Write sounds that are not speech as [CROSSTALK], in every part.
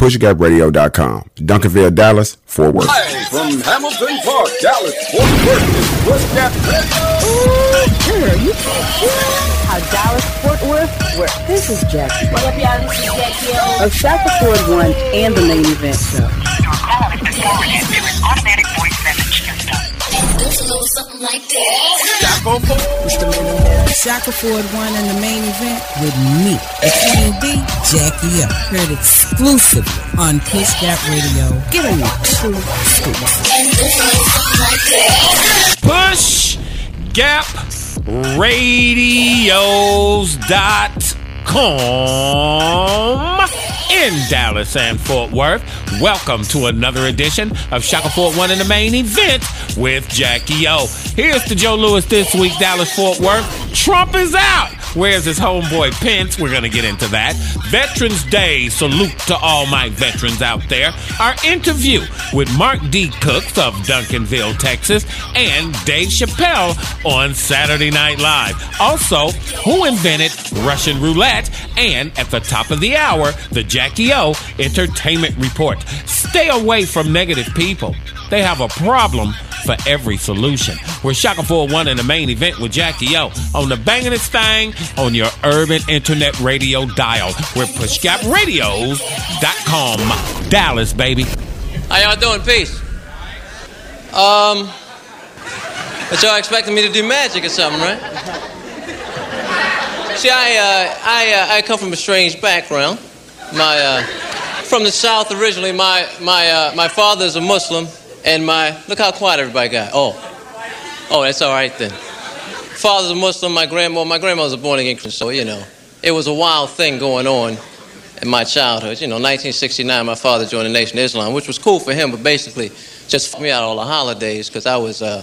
PushGapRadio.com. Duncanville, Dallas, Fort Worth. Live from Hamilton Park, Dallas, Fort Worth, is Push Gap Radio. you How Dallas, Fort Worth, where this is Jackie. What up, y'all? This is Jackie O. Of Shaka Ford One and the main event show. Your call has been forwarded to an automatic voice message system. Something like that. Shaka Ford One and the main event with me, the Queen B, Jackie Up. Heard exclusively on Push Gap Radio. Get on your true scoops. Push Gap Radios dot com in Dallas and Fort Worth. Welcome to another edition of Shaka Fort One in the main event with Jackie O. Here's to Joe Lewis this week, Dallas Fort Worth. Trump is out. Where's his homeboy Pence? We're going to get into that. Veterans Day, salute to all my veterans out there. Our interview with Mark D. Cooks of Duncanville, Texas, and Dave Chappelle on Saturday Night Live. Also, who invented Russian roulette? And at the top of the hour, the Jackie O Entertainment Report. Stay away from negative people. They have a problem for every solution. We're Shaka 41 in the main event with Jackie O on the bangingest thing on your urban internet radio dial. We're pushgapradios.com. Dallas, baby. How y'all doing? Peace. Um, but y'all expecting me to do magic or something, right? See, I uh, I uh, I come from a strange background. My uh, from the South originally. My my uh, my father is a Muslim, and my look how quiet everybody got. Oh, oh, that's all right then. Father's a Muslim. My grandma my grandmother's a born again Christian, so you know it was a wild thing going on in my childhood. You know, 1969, my father joined the Nation of Islam, which was cool for him, but basically just fucked me out all the holidays because I was uh,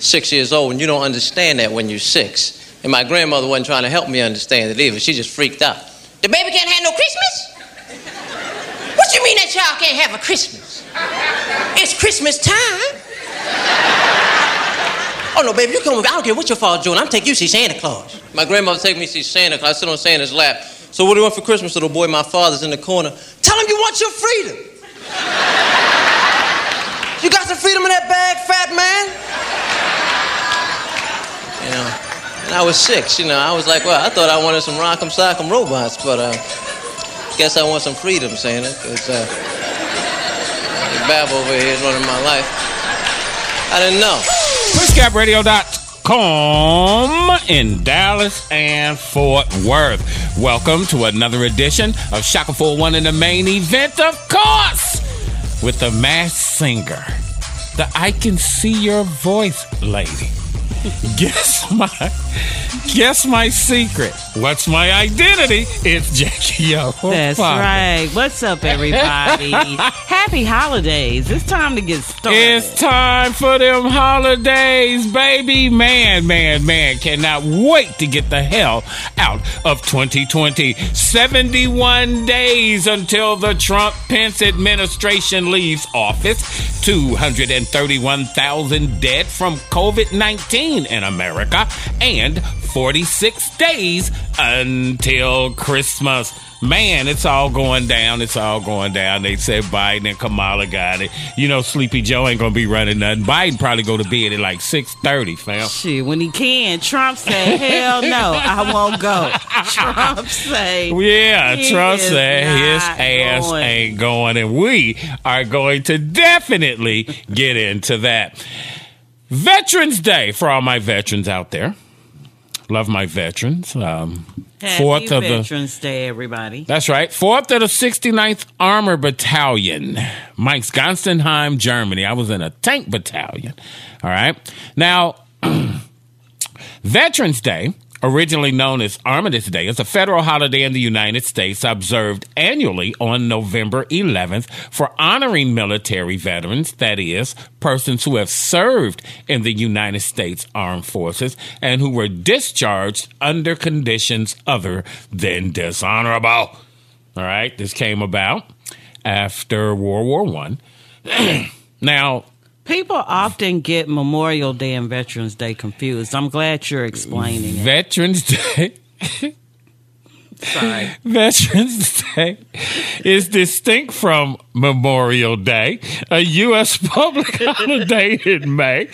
six years old, and you don't understand that when you're six. And my grandmother wasn't trying to help me understand it either. She just freaked out. The baby can't have no Christmas? What you mean that y'all can't have a Christmas? It's Christmas time. Oh no, baby, you come with me. I don't care what your father's doing. I'm taking you to see Santa Claus. My grandmother take me to see Santa Claus. I sit on Santa's lap. So what do you want for Christmas? Little boy, my father's in the corner. Tell him you want your freedom. you got some freedom in that bag, fat man? You know, and I was six. You know, I was like, well, I thought I wanted some rock'em sock'em robots, but uh, guess I want some freedom, Santa, because uh, Bab over here is running my life. I didn't know. PushGapRadio.com in Dallas and Fort Worth. Welcome to another edition of Shaka 41 in the main event, of course, with the masked singer, the I Can See Your Voice lady. [LAUGHS] Guess my guess my secret. What's my identity? It's Jackie O. That's Father. right. What's up, everybody? [LAUGHS] Happy holidays. It's time to get started. It's time for them holidays, baby. Man, man, man. Cannot wait to get the hell out of 2020. 71 days until the Trump Pence administration leaves office. 231,000 dead from COVID 19 in America. And 46 days until Christmas. Man, it's all going down. It's all going down. They said Biden and Kamala got it. You know, Sleepy Joe ain't gonna be running nothing. Biden probably go to bed at like six thirty, fam. Shit, when he can, Trump said, "Hell no, I won't go." Trump say, Yeah, Trump said his ass going. ain't going, and we are going to definitely get into that. Veterans Day for all my veterans out there. Love my veterans. Um, Happy fourth of the Veterans Day, everybody. That's right. Fourth of the 69th Armor Battalion, Mainz-Gonsenheim, Germany. I was in a tank battalion. All right. Now, [CLEARS THROAT] Veterans Day, originally known as Armistice Day, is a federal holiday in the United States observed annually on November 11th for honoring military veterans, that is, persons who have served in the United States Armed Forces and who were discharged under conditions other than dishonorable. All right, this came about after World War One. [CLEARS THROAT] now, People often get Memorial Day and Veterans Day confused. I'm glad you're explaining it. Veterans Day. Sorry. [LAUGHS] Veterans Day is distinct from Memorial Day, a U.S. [LAUGHS] public holiday in May.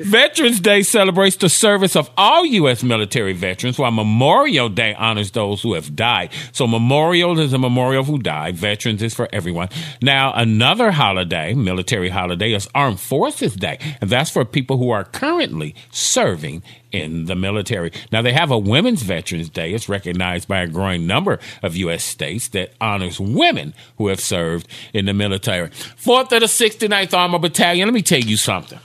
Veterans Day celebrates the service of all U.S. military veterans, while Memorial Day honors those who have died. So Memorial is a memorial who died. Veterans is for everyone. Now, another holiday, military holiday, is Armed Forces Day, and that's for people who are currently serving in the military. Now, they have a Women's Veterans Day. It's recognized by a growing number of U.S. states that honors women who have served in the military. Fourth of the 69th Armored Battalion. Let me tell you something.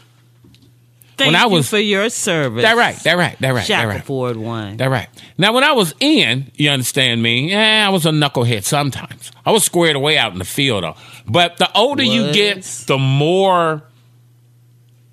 Thank When I you was- for your service. That right, that right, that right, that right. Ford one. That right. Now, when I was in, you understand me, yeah, I was a knucklehead sometimes. I was squared away out in the field, though. But the older you get, the more.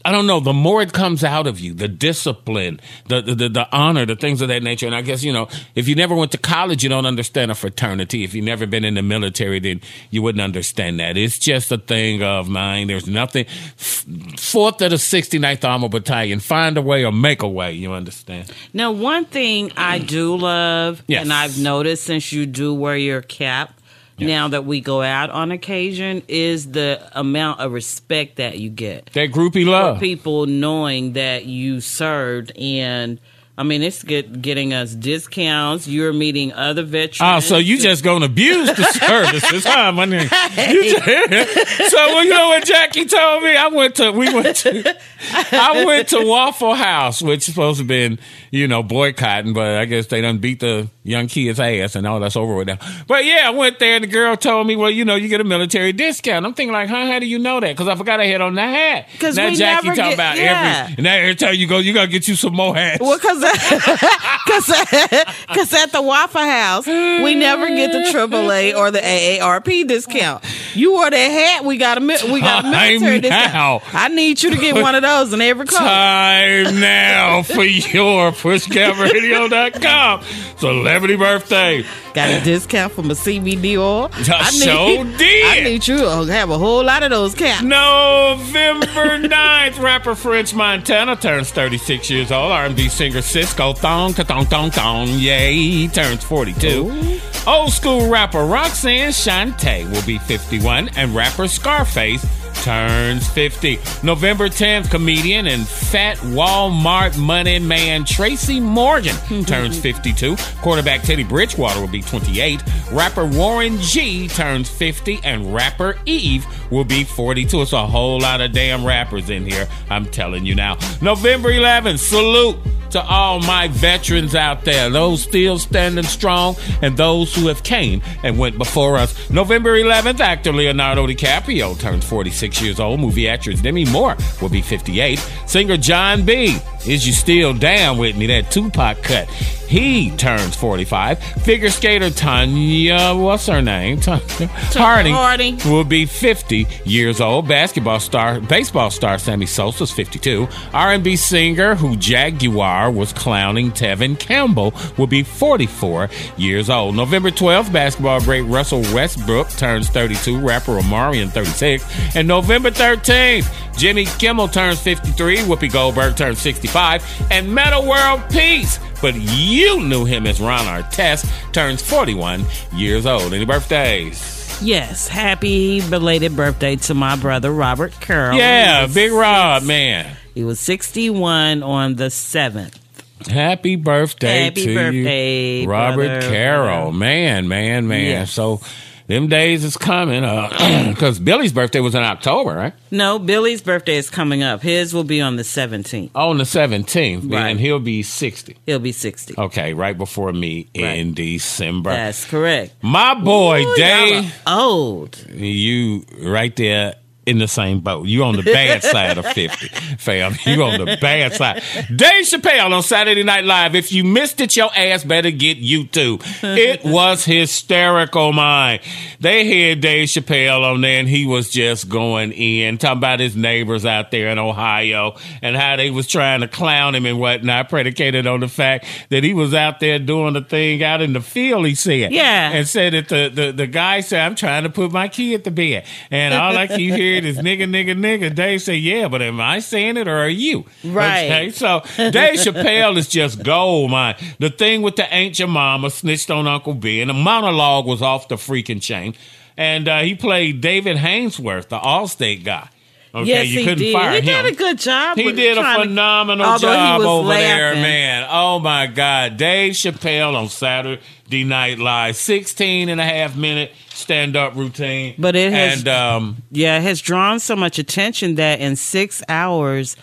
I don't know. The more it comes out of you, the discipline, the, the the honor, the things of that nature. And I guess you know, if you never went to college, you don't understand a fraternity. If you never been in the military, then you wouldn't understand that. It's just a thing of mine. There's nothing. Fourth of the 69th Armored Battalion. Find a way or make a way. You understand? Now, one thing I do love, Yes. and I've noticed since you do wear your cap, now that we go out on occasion, is the amount of respect that you get. That groupie love. people knowing that you served and I mean, it's get, getting us discounts. You're meeting other veterans. Oh, so you just gonna abuse the [LAUGHS] services, huh, my nigga? Just- [LAUGHS] so well, you know what Jackie told me? I went to we went to I went to Waffle House, which is supposed to have been, you know, boycotting, but I guess they done beat the young kids' ass and all that's over with now. But yeah, I went there and the girl told me, well, you know, you get a military discount. I'm thinking like, huh, how do you know that? Because I forgot I had on the hat. 'Cause now we Jackie never talking get- about yeah. every and now every time you go, you gotta get you some more hats. Well, cause, [LAUGHS] cause, [LAUGHS] cause at the Waffle House, we never get the AAA or the AARP discount. You wore that hat, we got a we got a [LAUGHS] military now. discount. I need you to get one of those in every car. Time now for your pushgapradio.com celebrity birthday. Got a discount from a CBD oil. I sure did. I need you to have a whole lot of those caps. November [LAUGHS] 9th, rapper French Montana turns 36 years old. R&B singer Sisqo Thong, thong, thong, thong, yay, he turns 42. Old school rapper Roxanne Shante will be 51, and rapper Scarface turns 50. November 10th, comedian and fat Walmart money man Tracy Morgan [LAUGHS] turns 52. Quarterback Teddy Bridgewater will be 28. Rapper Warren G turns 50, and rapper Eve will be 42. It's a whole lot of damn rappers in here, I'm telling you now. November 11th, salute to all my veterans out there, those still standing strong, and those who have came and went before us. November 11th, actor Leonardo DiCaprio turns 46 years old. Movie actress Demi Moore will be 58. Singer John B. Is you still down with me? That Tupac cut. He turns 45. Figure skater Tanya, what's her name? [LAUGHS] Tonya Harding Harding. will be 50 years old. Basketball star, baseball star Sammy Sosa's 52. R&B singer who Jaguar was clowning Tevin Campbell will be 44 years old. November 12th, basketball great Russell Westbrook turns 32. Rapper Omarion 36. And November 13th, Jimmy Kimmel turns 53. Whoopi Goldberg turns 65. And Metta World Peace but you knew him as Ron Artest, turns 41 years old. Any birthdays? Yes, happy belated birthday to my brother Robert Carroll. Yeah, Big Rob, six- man. He was 61 on the 7th. Happy birthday Happy to birthday, you, Robert brother. Carroll. Man, man, man. Yes. So them days is coming uh, [CLEARS THROAT] because Billy's birthday was in October, right? No, Billy's birthday is coming up. His will be on the 17th. On the 17th, Right. and he'll be 60. He'll be 60. Okay, right before me in December. That's correct. My boy, Ooh, are Old. you right there in the same boat. You on the bad [LAUGHS] side of 50, fam. You on the bad side. Dave Chappelle on Saturday Night Live. If you missed it, your ass better get YouTube. It [LAUGHS] was hysterical, man. They had Dave Chappelle on there and he was just going in, talking about his neighbors out there in Ohio and how they was trying to clown him and whatnot, predicated on the fact that he was out there doing the thing out in the field, he said. Yeah. And said that the, the, the guy said, I'm trying to put my kid to bed. And all I keep [LAUGHS] hearing hear this nigga, nigga, nigga. Dave say, yeah, but am I saying it or are you? Right. Okay, so Dave Chappelle is just gold, man. The thing with the ain't your mama snitched on Uncle B, and the monologue was off the freaking chain. And uh, he played David Hainsworth, the Allstate guy. Okay, yes, you couldn't did. fire he him. did a good job. He did a trying to- phenomenal job over there, man. Oh my God. Dave Chappelle on Saturday Night Live, 16 and a half minute stand up routine. But it has- And, um, Yeah, it has drawn so much attention that in six hours,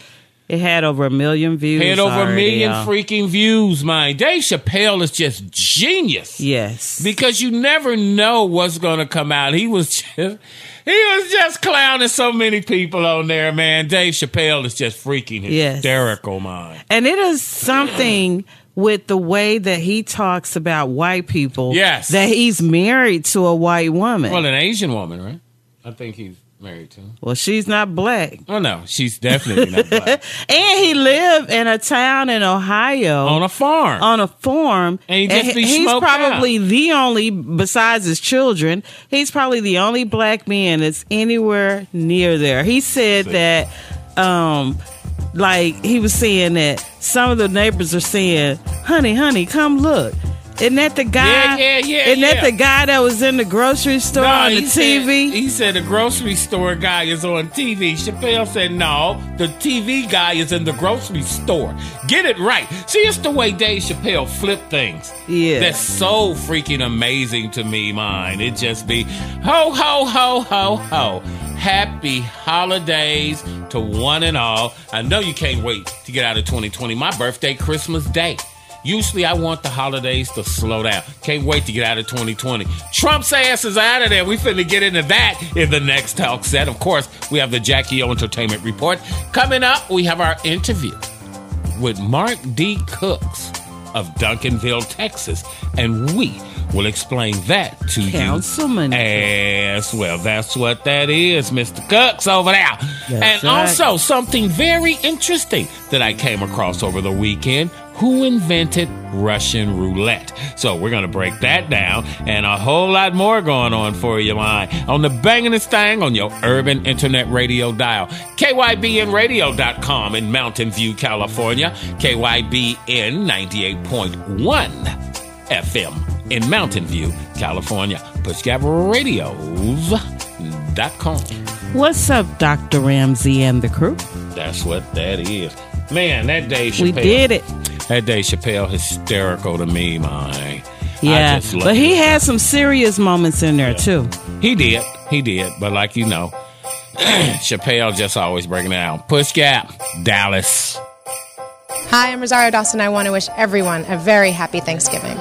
it had over a million views. had over a million y'all. freaking views, man. Dave Chappelle is just genius. Yes. Because you never know what's going to come out. He was [LAUGHS] just. He was just clowning so many people on there, man. Dave Chappelle is just freaking Yes. hysterical, man. And it is something with the way that he talks about white people. Yes. That he's married to a white woman. Well, an Asian woman, right? I think he's married to. Well, she's not black. Oh no, she's definitely not black. [LAUGHS] And he lived in a town in Ohio. on a farm. on a farm. And he just be he's probably the only, besides his children, he's probably the only black man that's anywhere near there. He said that, um, like he was saying that some of the neighbors are saying, "Honey, honey, come look." Isn't that the guy? Yeah, yeah, yeah, Isn't that the guy that was in the grocery store No, on the he said- TV? he said the grocery store guy is on TV. Chappelle said no, the TV guy is in the grocery store. Get it right. See, it's the way Dave Chappelle flipped things. Yeah. That's so freaking amazing to me, mine. It just be ho, ho, ho, ho, ho. Happy holidays to one and all. I know you can't wait to get out of 2020. My birthday, Christmas Day. Usually I want the holidays to slow down. Can't wait to get out of 2020. Trump's ass is out of there. We finna get into that in the next talk set. Of course, we have the Jackie O Entertainment Report. Coming up, we have our interview with Mark D. Cooks of Duncanville, Texas. And we will explain that to Councilman you as well. That's what that is, Mr. Cooks over there. and right. also something very interesting that I came across over the weekend. Who invented Russian roulette? So we're going to break that down and a whole lot more going on for you, mine. On the bangingest thing on your urban internet radio dial. KYBNradio.com in Mountain View, California. KYBN 98.1 FM in Mountain View, California. PushGapRadios.com. What's up, Dr. Ramsey and the crew? That's what that is. Man, that day Chappelle. We did it. That Dave Chappelle hysterical to me, man. I Yeah. just But he it. had some serious moments in there, too. He did. He did. But like you know, [CLEARS THROAT] Chappelle just always breaking it down. Push Gap, Dallas. Hi, I'm Rosario Dawson. I want to wish everyone a very happy Thanksgiving.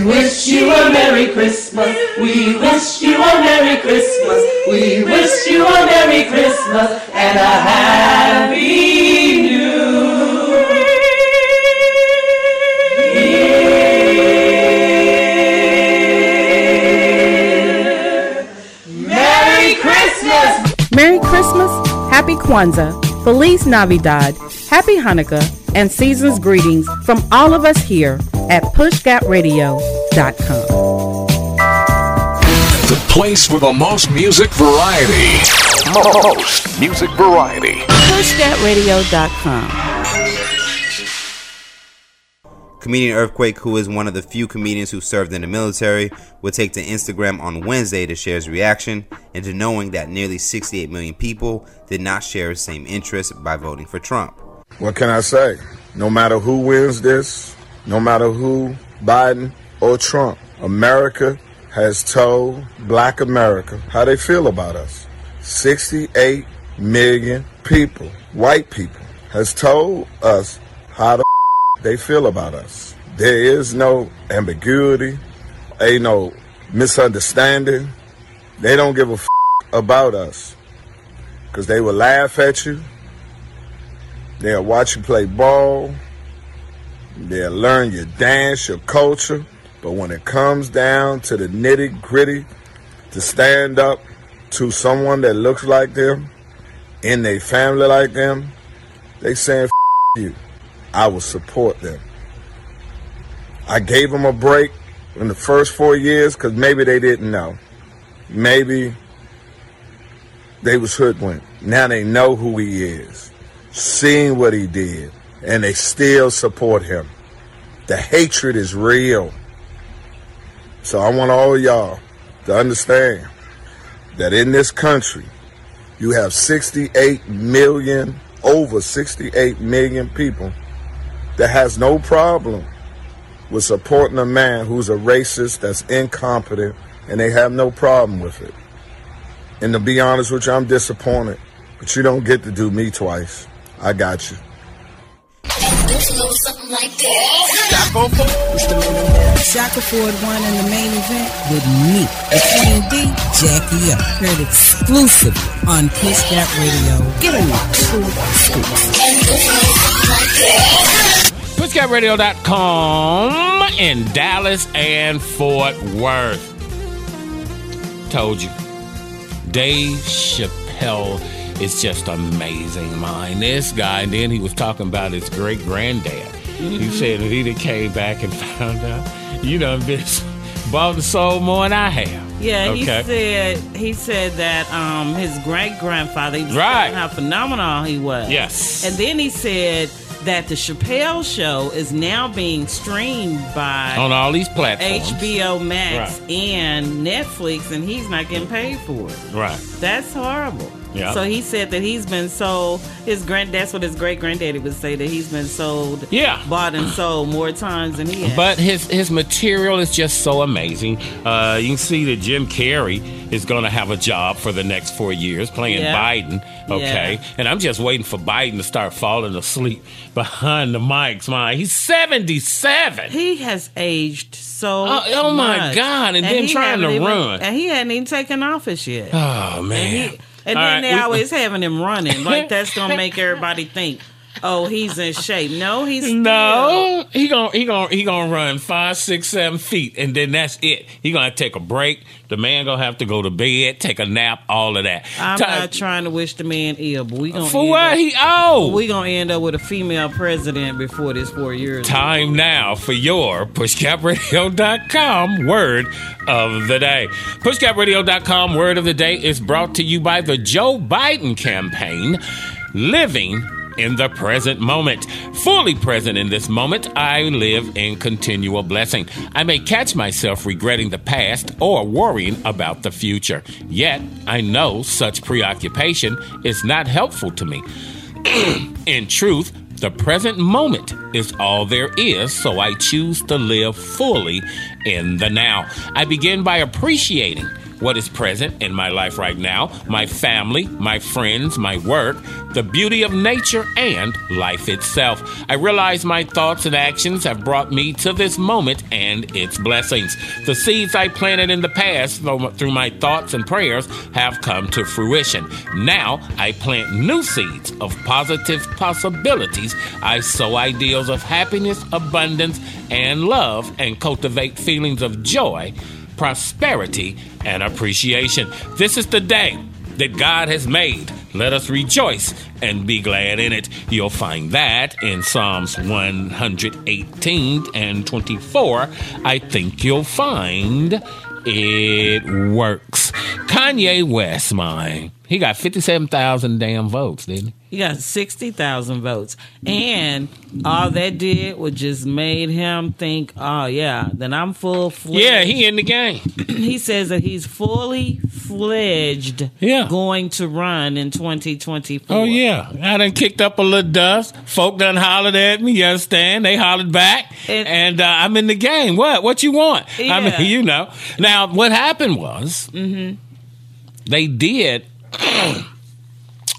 We wish you a Merry Christmas. We wish you a Merry Christmas. We wish you a Merry Christmas and a Happy New Year. Merry Christmas. Merry Christmas, Happy Kwanzaa, Feliz Navidad, Happy Hanukkah, and season's greetings from all of us here at PushGapRadio.com. The place for the most music variety. Most music variety. PushGapRadio.com. Comedian Earthquake, who is one of the few comedians who served in the military, will take to Instagram on Wednesday to share his reaction into knowing that nearly 68 million people did not share his same interest by voting for Trump. What can I say? No matter who wins this, no matter who, Biden or Trump, America has told black America how they feel about us. 68 million people, white people, has told us how the [LAUGHS] they feel about us. There is no ambiguity, ain't no misunderstanding. They don't give a f- [LAUGHS] about us because they will laugh at you. They'll watch you play ball. They'll learn your dance, your culture. But when it comes down to the nitty gritty, to stand up to someone that looks like them, in their family like them, they saying you. I will support them. I gave them a break in the first four years because maybe they didn't know. maybe they was hoodwinked. Now they know who he is, seeing what he did, and they still support him. The hatred is real. So I want all of y'all to understand that in this country, you have 68 million, over 68 million people that has no problem with supporting a man who's a racist, that's incompetent, and they have no problem with it. And to be honest with you, I'm disappointed, but you don't get to do me twice. I got you. Don't you know something like that? Shaka Ford won in the main event with me, the B, Jackie up. Heard exclusively on Kiss Gap Radio. Get a two scoops. In Dallas and Fort Worth. Told you. Dave Chappelle is just amazing, man. This guy, and then he was talking about his great granddad. He said that have came back and [LAUGHS] found out, you done been bought and sold more than I have. Yeah, he said he said that um his great grandfather he was Right. how phenomenal he was. Yes. And then he said that the Chappelle show is now being streamed by On all these platforms. HBO Max Right. and Netflix and he's not getting paid for it. Right. That's horrible. Yeah. So he said that he's been sold. His grand that's what his great granddaddy would say that he's been sold. Yeah. Bought and sold more times than he has. But his his material is just so amazing. Uh, you can see that Jim Carrey is going to have a job for the next four years playing Yeah. Biden. Okay, Yeah. and I'm just waiting for Biden to start falling asleep behind the mics. Man, he's 77. He has aged so. Oh, oh my. God, and then trying to even- run. and he hadn't even taken office yet. Oh man. And, All then right, they we- always having him running. Like that's gonna make [LAUGHS] everybody think, oh, he's in shape. No, he's still- No, he gonna he gonna he gonna run five, six, seven feet, and then that's it. He gonna take a break. The man gonna have to go to bed, take a nap, all of that. I'm Ti- not trying to wish the man ill, but we gonna For end what? Up, He old. We gonna end up with a female president before this four years. Time now for your pushgapradio.com word of the day. Pushgapradio.com word of the day is brought to you by the Joe Biden campaign, Living in the Present Moment. Fully present in this moment, I live in continual blessing. I may catch myself regretting the past or worrying about the future. Yet, I know such preoccupation is not helpful to me. [CLEARS THROAT] in truth, the present moment is all there is, so I choose to live fully in the now. I begin by appreciating what is present in my life right now my family, my friends, my work, the beauty of nature, and life itself. I realize my thoughts and actions have brought me to this moment and its blessings. The seeds I planted in the past through my thoughts and prayers have come to fruition. Now I plant new seeds of positive possibilities. I sow ideals of happiness, abundance, and love, and cultivate feelings of joy prosperity, and appreciation. This is the day that God has made. Let us rejoice and be glad in it. You'll find that in Psalms 118 and 24. I think you'll find it works. Kanye West, mine. He got 57,000 damn votes, didn't he? He got sixty thousand votes, and all that did was just made him think, "Oh yeah, then I'm full fledged." Yeah, he in the game. [CLEARS THROAT] he says that he's fully fledged. Yeah. going to run in 2024. Oh yeah, I done kicked up a little dust. Folk done hollered at me. You understand? They hollered back, and, uh, I'm in the game. What? What you want? I mean, [LAUGHS] you know. Now, what happened was Mm-hmm. they did. [CLEARS THROAT]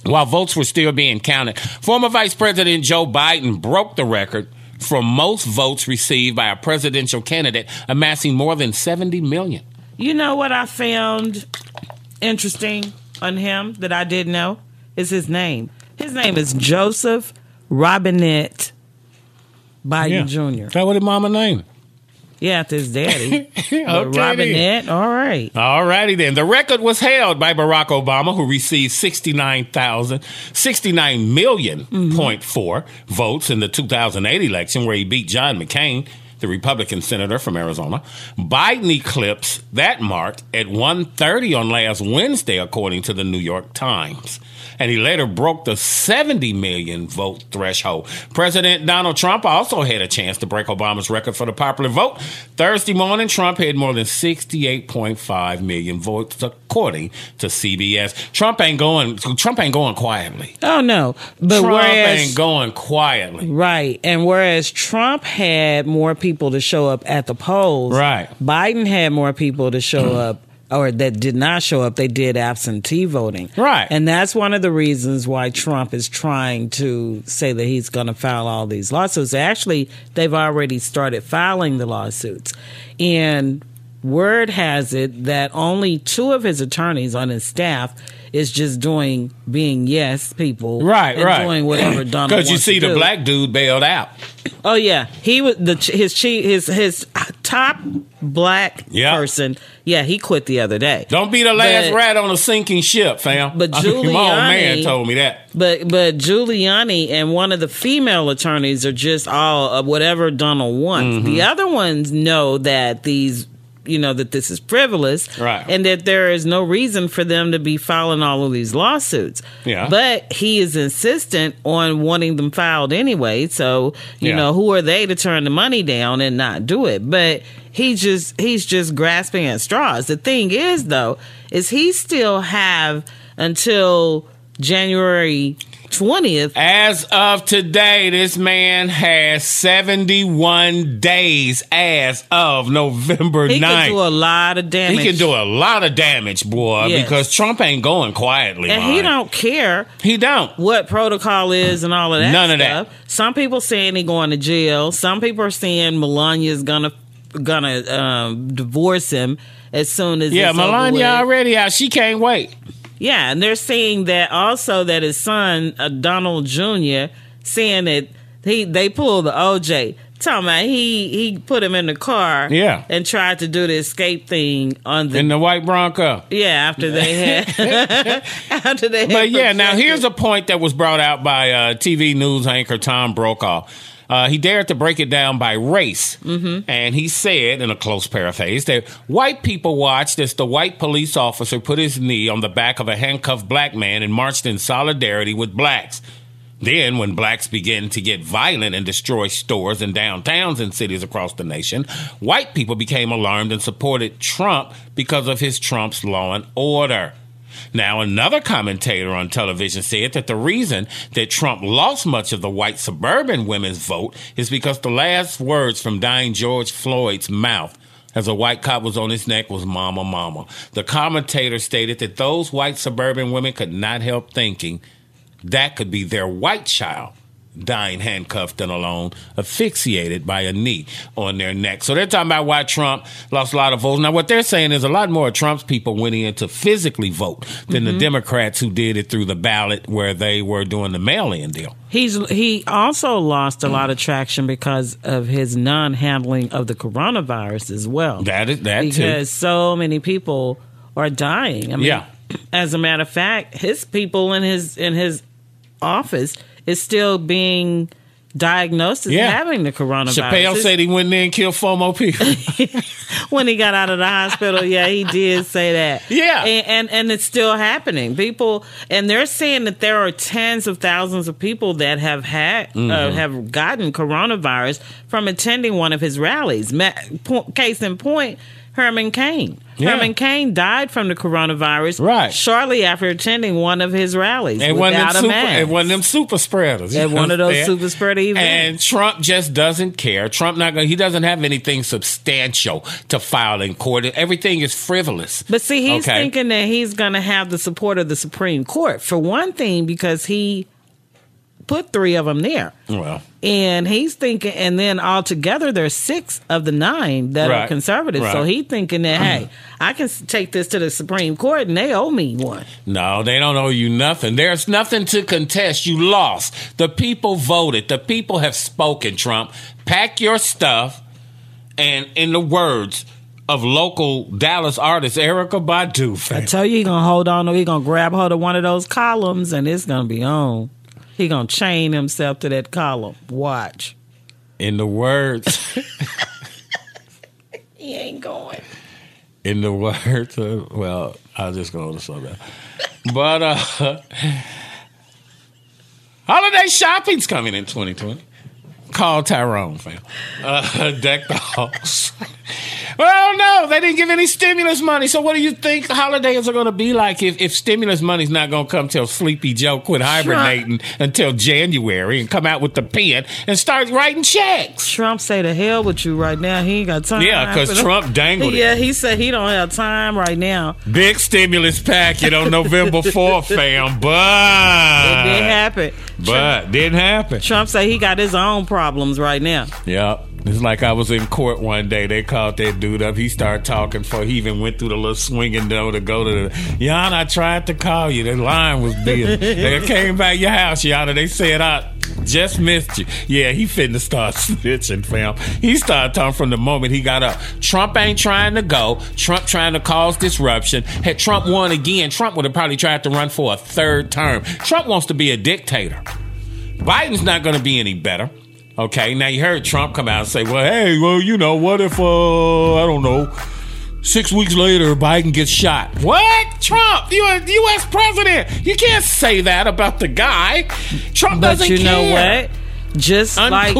While votes were still being counted, former Vice President Joe Biden broke the record for most votes received by a presidential candidate, amassing more than 70 million. You know what I found interesting on him that I didn't know is his name. His name is Joseph Robinette Biden Yeah. Jr. That what his mama name? Yeah, after his daddy. [LAUGHS] Okay, Robinette, all right. All righty then. The record was held by Barack Obama, who received 69,000, 69 million Mm-hmm. point four votes in the 2008 election, where he beat John McCain the Republican senator from Arizona. Biden eclipsed that mark at 1:30 on last Wednesday, according to the New York Times. And he later broke the 70 million vote threshold. President Donald Trump also had a chance to break Obama's record for the popular vote. Thursday morning, Trump had more than 68.5 million votes, according to CBS. Trump ain't going. Trump ain't going quietly. Oh no, but Trump whereas ain't going quietly. Right. And whereas Trump had more people to show up at the polls, Right. Biden had more people to show mm. up or that did not show up. They did absentee voting. Right. And that's one of the reasons why Trump is trying to say that he's going to file all these lawsuits. Actually, they've already started filing the lawsuits. And word has it that only two of his attorneys on his staff is just doing being yes people Right, and right. doing whatever Donald [CLEARS THROAT] Because you see the do. black dude bailed out. Oh yeah, he was the his chief his his top black person. Yeah, he quit the other day. Don't be the last But- rat on a sinking ship, fam. But [LAUGHS] my old man Giuliani- told me that. But but Giuliani and one of the female attorneys are just all of whatever Donald wants. Mm-hmm. The other ones know that these you know that this is frivolous Right. and that there is no reason for them to be filing all of these lawsuits. Yeah. But he is insistent on wanting them filed anyway. So, you Yeah. know, who are they to turn the money down and not do it? But he just he's just grasping at straws. The thing is though, is he still have until January twentieth. As of today, this man has 71 days as of November He 9th. can do a lot of damage. He can do a lot of damage, boy, Yes. because Trump ain't going quietly. and man. he don't care. He don't. What protocol is and all of that. None of that. Some people saying he going to jail. Some people are saying Melania's gonna gonna um, divorce him as soon as Yeah, Melania already out. She can't wait. Yeah, and they're saying that also that his son uh, Donald Jr. saying that he they pulled the OJ. Talking about he he put him in the car. Yeah. and tried to do the escape thing on the In the white Bronco. yeah after they [LAUGHS] had [LAUGHS] after they. Had But yeah, now here's a point that was brought out by uh, TV news anchor Tom Brokaw. Uh, he dared to break it down by race. Mm-hmm. And he said, in a close paraphrase, that white people watched as the white police officer put his knee on the back of a handcuffed black man and marched in solidarity with blacks. Then, when blacks began to get violent and destroy stores and downtowns in cities across the nation, white people became alarmed and supported Trump because of his Trump's law and order. Now, another commentator on television said that the reason that Trump lost much of the white suburban women's vote is because the last words from dying George Floyd's mouth as a white cop was on his neck was mama, mama. The commentator stated that those white suburban women could not help thinking that could be their white child dying handcuffed and alone, asphyxiated by a knee on their neck. So they're talking about why Trump lost a lot of votes. Now, what they're saying is a lot more of Trump's people went in to physically vote than the mm-hmm. Democrats who did it through the ballot where they were doing the mail in deal. He's he also lost a lot of traction because of his non-handling of the coronavirus as well. That is that because too. so many people are dying. I mean, Yeah. As a matter of fact, his people in his in his office is still being diagnosed as Yeah. having the coronavirus. Chappelle It's- said he went in there and killed four more people. [LAUGHS] when he got out of the hospital. Yeah, he did say that. Yeah. and, and and it's still happening. People, and they're saying that there are tens of thousands of people that have had uh, Mhm. have gotten coronavirus from attending one of his rallies. Ma- po- case in point. Herman Cain. Yeah. Herman Cain died from the coronavirus Right. shortly after attending one of his rallies And one, of them a super, mask. and one of them super spreaders. At one of those super spreader events. And Trump just doesn't care. Trump not going. He doesn't have anything substantial to file in court. Everything is frivolous. But see, he's Okay? thinking that he's going to have the support of the Supreme Court for one thing because he put three of them there. Well, And he's thinking, and then altogether there's six of the nine that are Right. conservative. So Right. he thinking that hey, [CLEARS THROAT] I can take this to the Supreme Court and they owe me one. no, they don't owe you nothing. There's nothing to contest. You lost. The people voted. The people have spoken. Trump, pack your stuff, and in the words of local Dallas artist Erykah Badu, I tell you, he gonna hold on. or He gonna grab hold of one of those columns, and it's gonna be on. He gonna chain himself to that column. Watch. in the words [LAUGHS] [LAUGHS] He ain't going. In the words of, well, I'll just go on to slow down. But uh [LAUGHS] holiday shopping's coming in 2020. Call Tyrone, fam. Uh, deck the halls. Well, no, they didn't give any stimulus money. So, what do you think the holidays are going to be like if, if stimulus money's not going to come till Sleepy Joe quit hibernating until January and come out with the pen and start writing checks? Trump say to hell with you right now. He ain't got time. Yeah, because. Trump dangled. Yeah, he said he don't have time right now. Big stimulus packet on November [LAUGHS] 4th, fam. But It didn't happen. But didn't happen. Trump say he got his own problems right now. Yep. It's like I was in court one day. They called that dude up. He started talking for he even went through the little swinging door to go to the Yana, I tried to call you. The line was busy. [LAUGHS] they came back your house, Yana. They said I just missed you. Yeah, he finna start [LAUGHS] snitching, fam. He started talking from the moment he got up. Trump ain't trying to go. Trump trying to cause disruption. Had Trump won again, Trump would have probably tried to run for a third term. Trump wants to be a dictator. Biden's not going to be any better. Okay, now you heard Trump come out and say, well, hey, well, you know, what if, uh, I don't know, six weeks later, Biden gets shot? What? Trump, you a U.S. president. You can't say that about the guy. Trump But doesn't you know care. what? Just like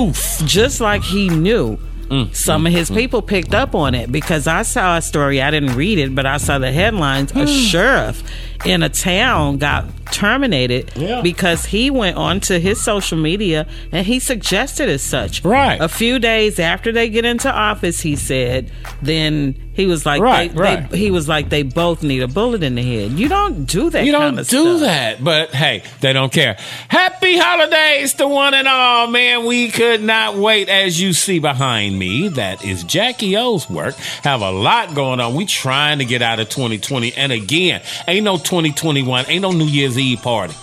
just like he knew. Mm, Some of his people picked up on it because I saw a story. I didn't read it, but I saw the headlines. Mm. A [SIGHS] sheriff in a town got terminated because he went onto his social media and he suggested as such. Right. A few days after they get into office, he said, then he was like, Right, they, right. They, he was like, they both need a bullet in the head. You don't do that. You don't do stuff. that, but hey, they don't care. Happy holidays to one and all, man. We could not wait. As you see behind me, that is Jackie O's work. Have a lot going on. We trying to get out of 2020, and again, ain't no 2021, ain't no New Year's Eve party.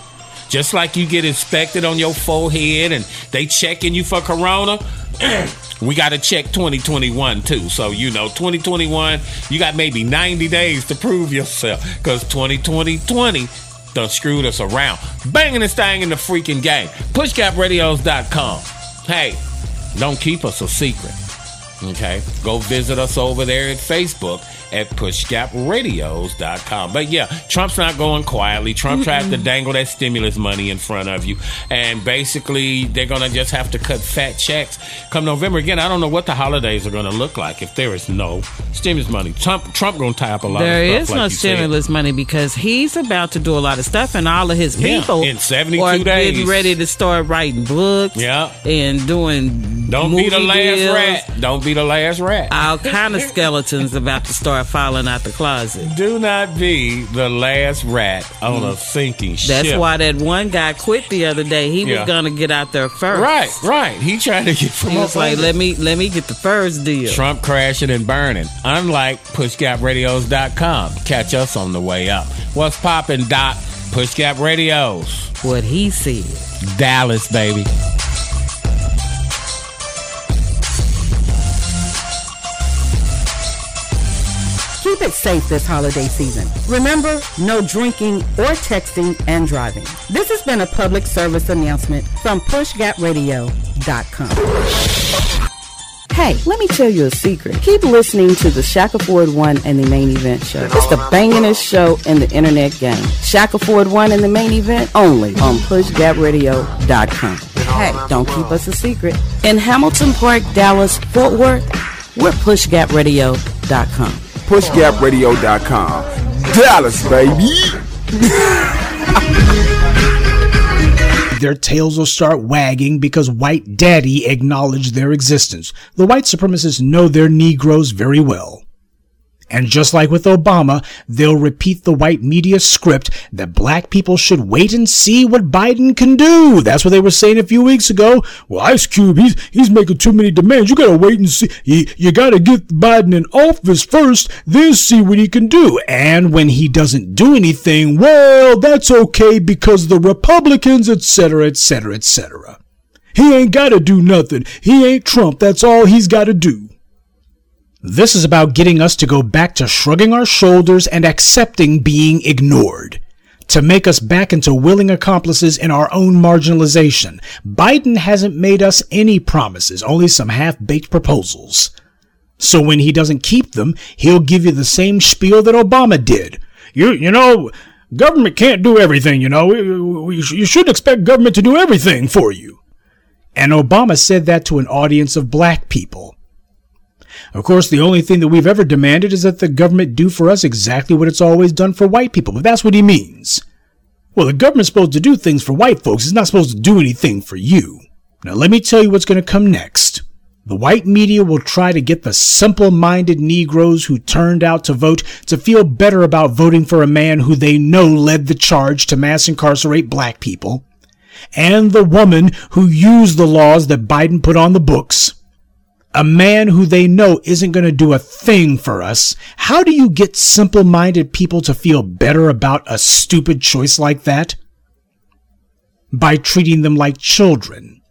Just like you get inspected on your forehead and they checking you for corona. [CLEARS THROAT] we got to check 2021 too. So, you know, 2021, you got maybe 90 days to prove yourself because 2020 done screwed us around. Banging and staying in the freaking game. PushGapRadios.com. Hey, don't keep us a secret. Okay. Go visit us over there at Facebook at pushgapradios.com. But yeah, Trump's not going quietly. Trump tried to dangle that stimulus money in front of you. And basically, they're going to just have to cut fat checks. Come November again, I don't know what the holidays are going to look like if there is no stimulus money. Trump Trump going to tie up a lot There of is stuff. no like you said. stimulus money because he's about to do a lot of stuff, and all of his Yeah, people in 72 are days. getting ready to start writing books. Yeah. and doing Don't be the last deals. rat. Don't be the last rat. All kind of skeletons about to start falling out the closet. Do not be the last rat on a sinking ship. That's why that one guy quit the other day. He Yeah. was gonna get out there first. Right, right. He tried to get from He was like, under. "Let me, let me get the first deal." Trump crashing and burning. Unlike PushGapRadios.com. Catch us on the way up. What's popping, Doc? Pushgap Radios. What he said. Dallas, baby. Keep it safe this holiday season. Remember, no drinking or texting and driving. This has been a public service announcement from PushGapRadio.com. Hey, let me tell you a secret. Keep listening to the Shackleford One and the Main Event Show. It's the bangingest show in the internet game. Shackleford One and the Main Event only on PushGapRadio.com. Hey, don't keep us a secret. In Hamilton Park, Dallas, Fort Worth, we're PushGapRadio.com. PushGapRadio.com. Dallas, baby. Their tails will start wagging because white daddy acknowledged their existence. The white supremacists know their Negroes very well. And just like with Obama, they'll repeat the white media script that black people should wait and see what Biden can do. That's what they were saying a few weeks ago. Well, Ice Cube, he's, he's making too many demands. You gotta wait and see. You, you gotta get Biden in office first, then see what he can do. And when he doesn't do anything, well, that's okay because the Republicans, etc., etc., etc. He ain't gotta do nothing. He ain't Trump. That's all he's gotta do. This is about getting us to go back to shrugging our shoulders and accepting being ignored. To make us back into willing accomplices in our own marginalization. Biden hasn't made us any promises, only some half baked proposals. So when he doesn't keep them, he'll give you the same spiel that Obama did. You, you know, government can't do everything, you know. You shouldn't expect government to do everything for you. And Obama said that to an audience of black people. Of course, the only thing that we've ever demanded is that the government do for us exactly what it's always done for white people, but that's what he means. Well, the government's supposed to do things for white folks, it's not supposed to do anything for you. Now, let me tell you what's going to come next. The white media will try to get the simple minded Negroes who turned out to vote to feel better about voting for a man who they know led the charge to mass incarcerate black people, and the woman who used the laws that Biden put on the books a man who they know isn't going to do a thing for us, how do you get simple minded people to feel better about a stupid choice like that? By treating them like children.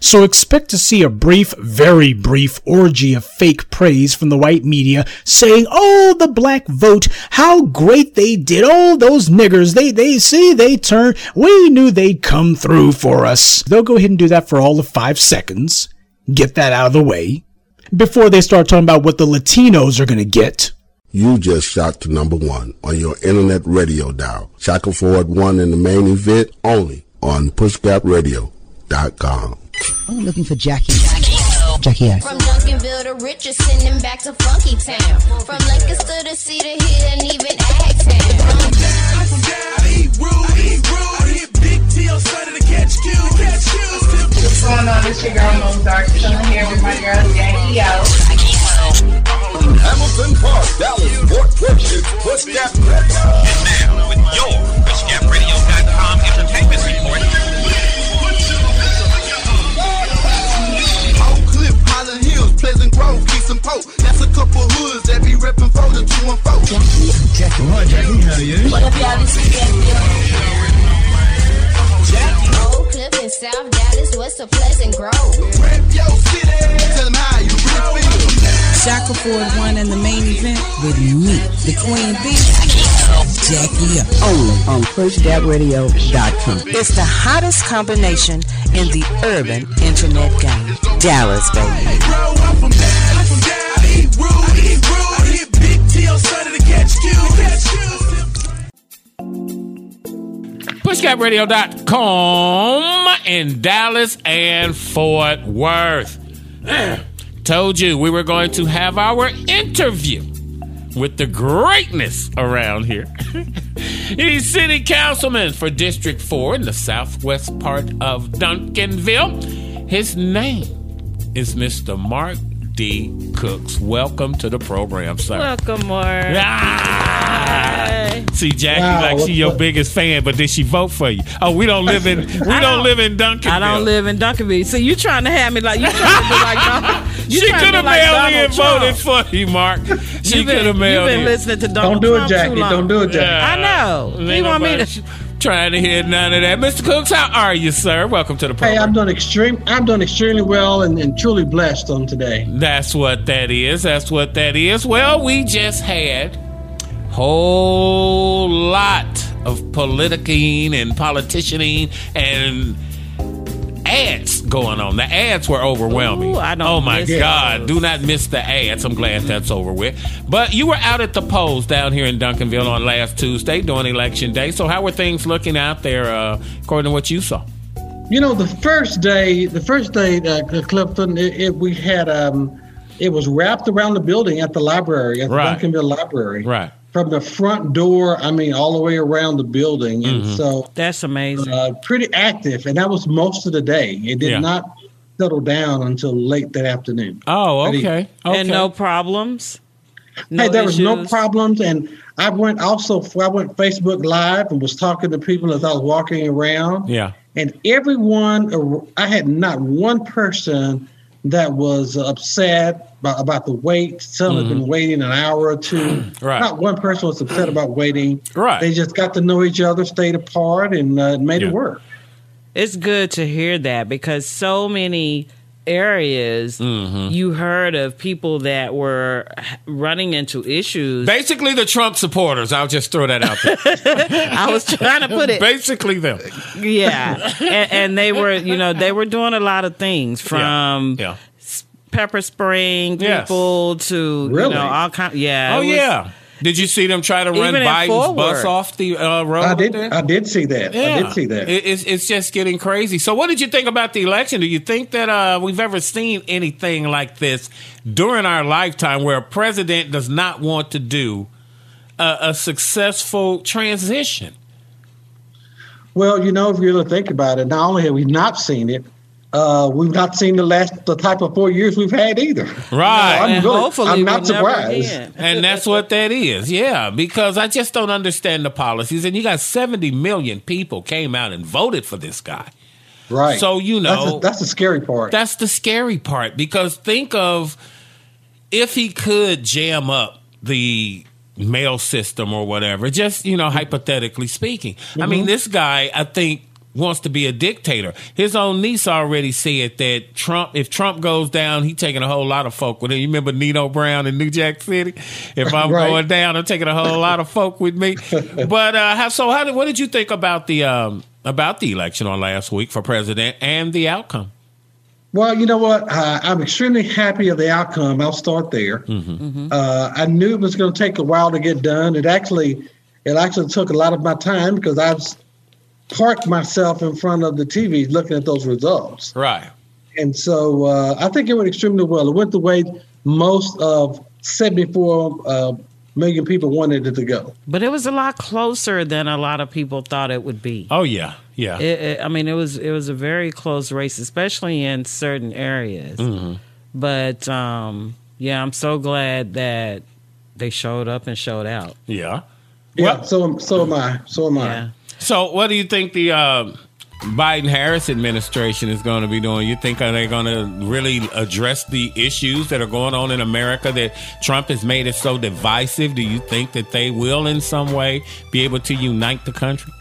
So expect to see a brief, very brief orgy of fake praise from the white media saying, Oh, the black vote, how great they did. Oh, those niggers, they, they see, they turn. We knew they'd come through for us. They'll go ahead and do that for all of five seconds get that out of the way before they start talking about what the Latinos are going to get. You just shot to number one on your internet radio dial. Shackleford won in the main event only on pushgapradio.com. I'm looking for Jackie. Jackie. Jackie X. From Duncanville to Richardson and back to Funky Town. From Lancaster to Cedar Hill and even Agtown. What's going on? It's your girl Mozart, chilling here with my girl Jackie O. Hamilton Park, Dallas, Fort Worth, it's Pushgap Radio. And now, with your PushGapRadio.com entertainment report. Oak Cliff, Highland Hills, Pleasant Grove, Keys and Pope. That's a couple hoods that be reppin' for the 214. Jackie, right, Jackie, how are you? What up, y'all? This is Jackie. Oak Cliff in South Dallas, west of Pleasant Grove. Rep your city. Tell them how you really feel. Shackleford won in the main event with me, the Queen Bee, Jackie up. Only on pushgapradio.com. It's the hottest combination in the urban internet game. Dallas, baby. PushGapRadio.com in Dallas and Fort Worth. [CLEARS THROAT] Told you we were going to have our interview with the greatness around here. [LAUGHS] He's city councilman for District 4 in the southwest part of Duncanville. His name is Mr. Mark D. Cooks. Welcome to the program, sir. Welcome, Mark. Ah! See, Jackie, Wow, like she your up? biggest fan, but did she vote for you? Oh, we don't live in [LAUGHS] we I don't, live in Duncanville. I don't live in Duncanville. So you trying to have me like you trying to be like [LAUGHS] Donald. You she could have like mailed in voted for you, Mark. She You've been- could have mailed You've been in. listening to Donald do it, Trump Jackie. Don't do it, Jackie. I know. Ain't He want me to. Trying to hear none of that. Mr. Cooks, how are you, sir? Welcome to the program. Hey. I'm doing extreme. I'm doing extremely well and, and truly blessed on today. That's what that is. That's what that is. Well, we just had whole lot of politicking and politicianing and ads going on. The ads were overwhelming. Ooh, I don't oh my miss God! those. Do not miss the ads. I'm glad that's over with. But you were out at the polls down here in Duncanville on last Tuesday during election day. So how were things looking out there, uh, according to what you saw? You know, the first day, the first day, uh, Clifton, it, it, we had um, it was wrapped around the building at the library, at the Right. Duncanville Library, Right. From the front door. I mean, all the way around the building, and Mhm. so That's amazing. uh, pretty active. And that was most of the day. It did Yeah. not settle down until late that afternoon. Oh, okay. okay. And no problems. No hey, there was no problems, and I went also. I went Facebook Live and was talking to people as I was walking around. Yeah. And everyone, I had not one person that was upset about, about the wait. Some had been waiting an hour or two. Mm-hmm. [CLEARS THROAT] Right. Not one person was upset about waiting. Right. They just got to know each other, stayed apart, and uh, made Yeah. it work. It's good to hear that because so many areas Mm-hmm. you heard of people that were running into issues. Basically, the Trump supporters. I'll just throw that out there. [LAUGHS] I was trying to put it. Basically, them. Yeah, and, and they were, you know, they were doing a lot of things from Yeah. Pepper spraying Yes. people to you know all kind. Yeah. Oh was- yeah. Did you see them try to run Even Biden's Fort bus off the uh, road? I did. there? I did see that. I did see that. It- it's it's just getting crazy. So, what did you think about the election? Do you think that uh, we've ever seen anything like this during our lifetime, where a president does not want to do a, a successful transition? Well, you know, if you really think about it, not only have we not seen it, uh, we've not seen the last the type of four years we've had either. Right. I'm, And really- hopefully I'm we'll not surprised. And that's what that is. Yeah, because I just don't understand the policies. And you got 70 million people came out and voted for this guy. Right. So, you That's know, that's the scary part. That's the scary part because think of if he could jam up the mail system or whatever, just, you know, hypothetically speaking. I mean, Mhm. this guy, I think, wants to be a dictator. His own niece already said that Trump, if Trump goes down, he taking a whole lot of folk with him. You remember Nino Brown in New Jack City? If I'm Right. going down, I'm taking a whole lot of folk with me. [LAUGHS] But uh, how, so, how did, what did you think about the um, about the election on last week for president and the outcome? Well, you know what? Uh, I'm extremely happy of the outcome. I'll start there. Mm-hmm. Uh, I knew it was going to take a while to get done. It actually, it actually took a lot of my time because I've s- parked myself in front of the TV looking at those results. Right. And so uh, I think it went extremely well. It went the way most of 74 uh, million people wanted it to go. But it was a lot closer than a lot of people thought it would be. Oh yeah, yeah. It, it, I mean, it was it was a very close race, especially in certain areas. Mhm. But um, yeah, I'm so glad that they showed up and showed out. Yeah. Yeah, so so am I. So am I. So, what do you think the uh, Biden Harris administration is going to be doing? You think are they going to really address the issues that are going on in America that Trump has made it so divisive? Do you think that they will, in some way, be able to unite the country?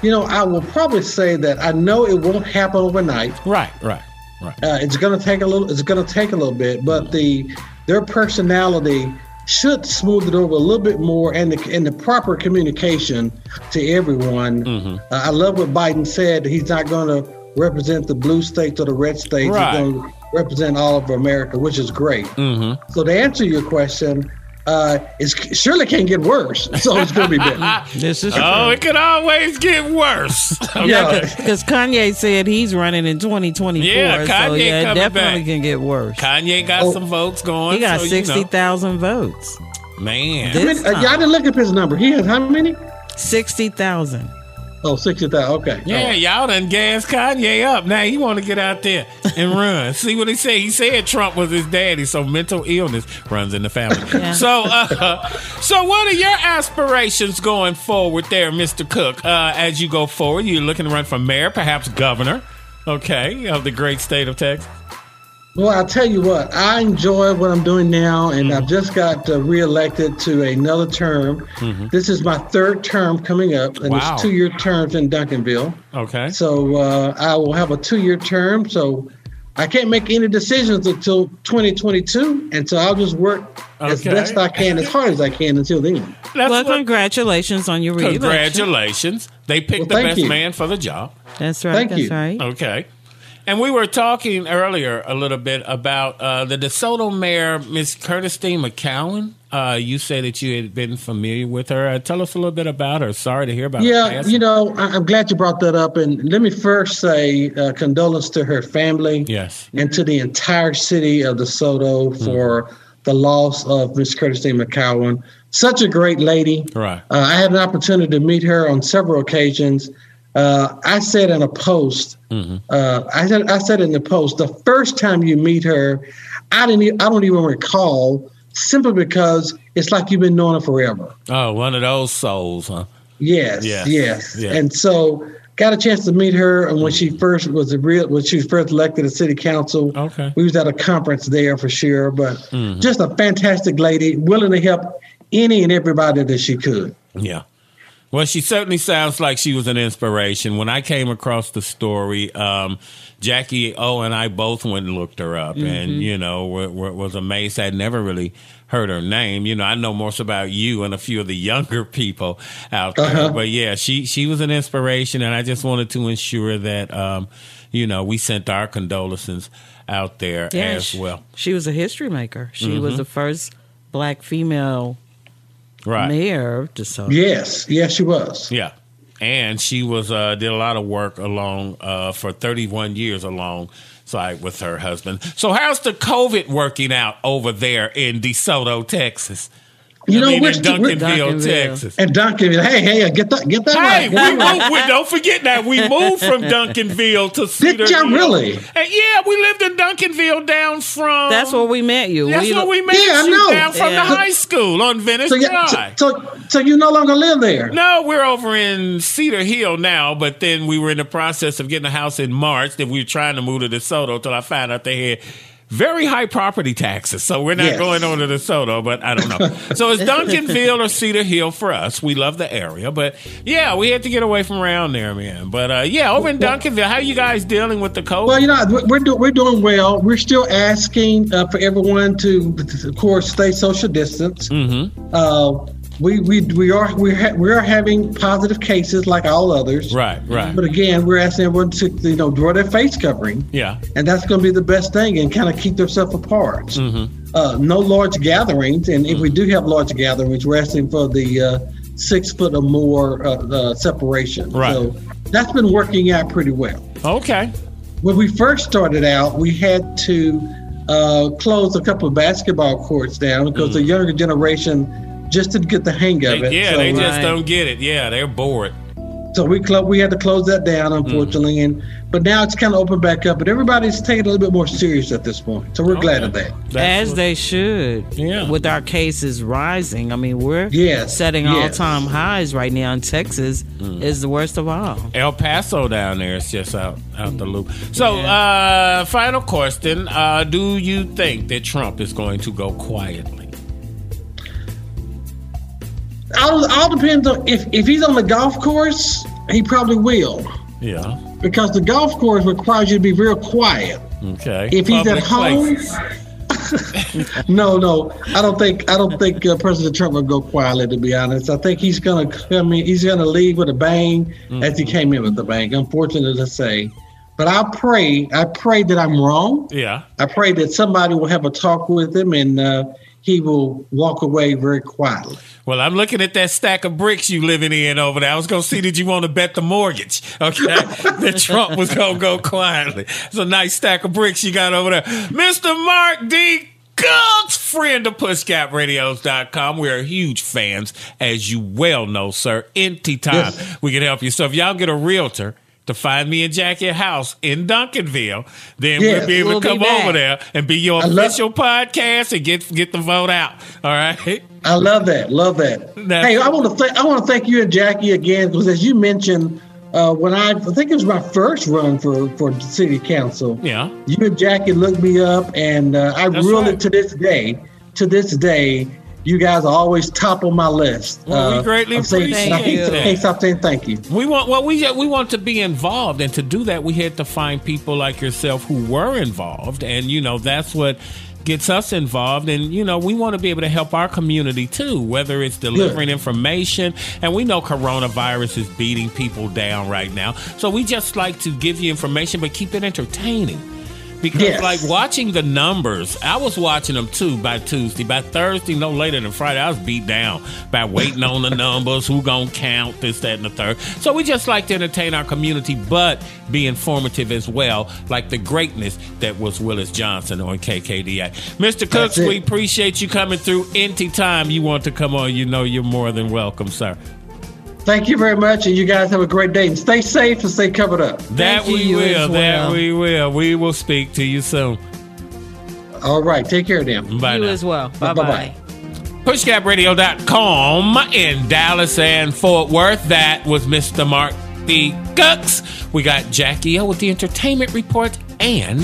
You know, I will probably say that I know it won't happen overnight. Right, right, right. Uh, it's going to take a little. It's going to take a little bit, but the their personality should smooth it over a little bit more, and the and the proper communication to everyone. Mm-hmm. Uh, I love what Biden said. He's not going to represent the blue states or the red states. Right. He's going to represent all of America, which is great. Mm-hmm. So to answer your question, uh, it surely can't get worse. So [LAUGHS] it's going to be better. [LAUGHS] This is Oh, it could always get worse. [LAUGHS] Yeah. because Kanye said he's running in 2024. Yeah, so Kanye yeah, it definitely back. can get worse. Kanye got Oh. some votes going. He got so, you know. 60,000 votes. Man. How many- uh, yeah, I didn't look up his number. He has how many? 60,000. Oh, 60,000. Okay. Yeah, y'all done gas Kanye up. Now he want to get out there and [LAUGHS] run. See what he said? He said Trump was his daddy, so mental illness runs in the family. [LAUGHS] So, uh, so what are your aspirations going forward, there, Mister Cook? Uh, as you go forward, you're looking to run for mayor, perhaps governor, okay, of the great state of Texas. Well, I'll tell you what, I enjoy what I'm doing now, and Mm-hmm. I've just got uh, reelected to another term. This is my third term coming up, and Mm-hmm. Wow. it's two year terms in Duncanville. Okay. So uh, I will have a two year term. So I can't make any decisions until 2022, and so I'll just work as best I can, as hard as I can until then. That's well, what- congratulations on your reelection. Congratulations. They picked Well, the best you. man for the job. That's right. Thank that's you. right. Okay. And we were talking earlier a little bit about uh, the DeSoto mayor, Miss Curtistene McCowan. Uh, you said that you had been familiar with her. Uh, tell us a little bit about her. Sorry to hear about her. Yeah, you know, I- I'm glad you brought that up. And let me first say uh, condolence to her family. Yes. And to the entire city of DeSoto for the loss of Miss Curtistene McCowan. Such a great lady. Right. Uh, I had an opportunity to meet her on several occasions. Uh, I said in a post, Mm-hmm. uh, I said I said in the post, the first time you meet her, I didn't. e- I don't even recall, simply because it's like you've been knowing her forever. Oh, one of those souls, huh? Yes, Yes, yes. yeah. And so got a chance to meet her and when she first was real when she was first elected to city council. Okay. We was at a conference there for sure. But Mhm. just a fantastic lady, willing to help any and everybody that she could. Yeah. Well, she certainly sounds like she was an inspiration. When I came across the story, um, Jackie O and I both went and looked her up, and Mhm. you know, w- w- was amazed. I'd never really heard her name. You know, I know more about you and a few of the younger [LAUGHS] people out there, Uh-huh. but yeah, she she was an inspiration, and I just wanted to ensure that um, you know we sent our condolences out there Yeah, as she- well. She was a history maker. She was Mhm. the first black female Right. mayor of DeSoto. Yes, yes, she was. Yeah. And she was uh, did a lot of work along uh, for 31 years along side with her husband. So how's the COVID working out over there in DeSoto, Texas? You I know, mean, we're in Duncanville, Texas. And Duncanville, hey, hey, uh, get that, get that Hey, right. we moved, we, don't forget that we moved from Duncanville to Cedar y'all really? And yeah, we lived in Duncanville down from. That's where we met you. That's we, where we met Yeah, I you know. down from Yeah. the high school on Venice So, yeah, so, Drive. so, so you no longer live there. No, we're over in Cedar Hill now, but then we were in the process of getting a house in March that we were trying to move to DeSoto till I found out they had very high property taxes. So we're not Yes. going on to DeSoto, but I don't know. [LAUGHS] so it's Duncanville or Cedar Hill for us. We love the area, but yeah, we had to get away from around there, man. But uh, yeah, over in Duncanville, how you guys dealing with the COVID? Well, you know, we're we're, do, we're doing well. We're still asking uh, for everyone to, of course, stay social distance. Mm-hmm. Uh, we, we we are we ha- we are having positive cases like all others. Right, right. But again, we're asking everyone to you know draw their face covering, yeah. and that's going to be the best thing, and kind of keep themselves apart. Mm-hmm. Uh, no large gatherings, and if we do have large gatherings, we're asking for the uh, six foot or more uh, uh, separation. Right. So that's been working out pretty well. Okay. When we first started out, we had to uh, close a couple of basketball courts down because the younger generation just didn't get the hang of it. Mm. yeah, so, they just don't get it. Yeah, they're bored. so we clo- we had to close that down, unfortunately, and but now it's kind of opened back up. But everybody's taking a little bit more serious at this point, so we're glad of that. As they should. Yeah. With our cases rising. I mean, we're Yes, setting yes. all time highs right now, In Texas Mm. is the worst of all. El Paso down there is just out out the loop. So, uh, final question: uh, Do you think that Trump is going to go quietly? All, all depends on if if he's on the golf course, he probably will Yeah. because the golf course requires you to be real quiet. Okay. If he's Public at home, [LAUGHS] no, no, I don't think I don't think uh, President Trump will go quietly. To be honest, I think he's gonna come in. He's gonna leave with a bang, as Mm-hmm. he came in with a bang. Unfortunate to say, but I pray, I pray that I'm wrong. Yeah. I pray that somebody will have a talk with him and uh, he will walk away very quietly. Well, I'm looking at that stack of bricks you living in over there. I was going to see did you want to bet the mortgage? Okay, that [LAUGHS] Trump was going to go quietly. It's a nice stack of bricks you got over there, Mr. Mark D. Cooks, friend of PushGapRadios.com. We're huge fans, as you well know, sir. Anytime Yes. we can help you. So if y'all get a realtor to find me and Jackie a house in Duncanville, then we'll be able we'll to come over there and be your I love- official podcast and get get the vote out. All right. I love that. Love that. That's- hey, I want to thank I want to thank you and Jackie again because as you mentioned, uh, when I I think it was my first run for for city council. Yeah. You and Jackie looked me up, and uh, I That's really right. to this day, to this day, you guys are always top on my list. Well, we Uh, greatly I'm saying- appreciate can't- that. Stop saying thank you. We want well we we want to be involved and to do that we had to find people like yourself who were involved and you know that's what gets us involved and you know we want to be able to help our community too whether it's delivering information and we know coronavirus is beating people down right now so we just like to give you information but keep it entertaining because Yes. like watching the numbers, I was watching them too by Tuesday. By Thursday, no later than Friday, I was beat down by waiting on the [LAUGHS] numbers, who gonna count this, that, and the third. So we just like to entertain our community, but be informative as well, like the greatness that was Willis Johnson on KKDA. Mr. Cooks, we appreciate you coming through. Anytime you want to come on, you know you're more than welcome, sir. Thank you very much, and you guys have a great day. And stay safe and stay covered up. That we will. That we will. We will speak to you soon. All right, take care of them. Bye you now. as well. Bye bye. PushGapRadio.com in Dallas and Fort Worth. That was Mr. Mark D. Cooks. We got Jackie O with the entertainment report and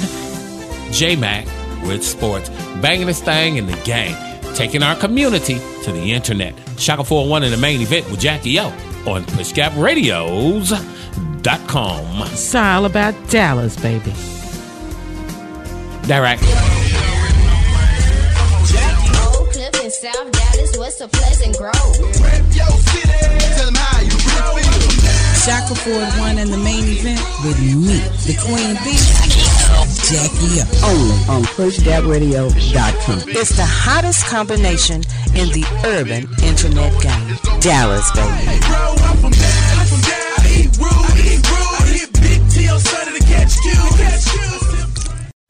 J Mac with sports. Banging this thing in the game. Taking our community to the internet. Shaka 401 in the main event with Jackie O. on pushgapradios.com. It's all about Dallas, baby. Direct. Old Cliff in South Dallas, what's a pleasant grove? Shaka Ford won in the main event with me, the Queen Bee, Jackie up. Only on PushGapRadio.com. It's the hottest combination in the urban internet game. Dallas, baby.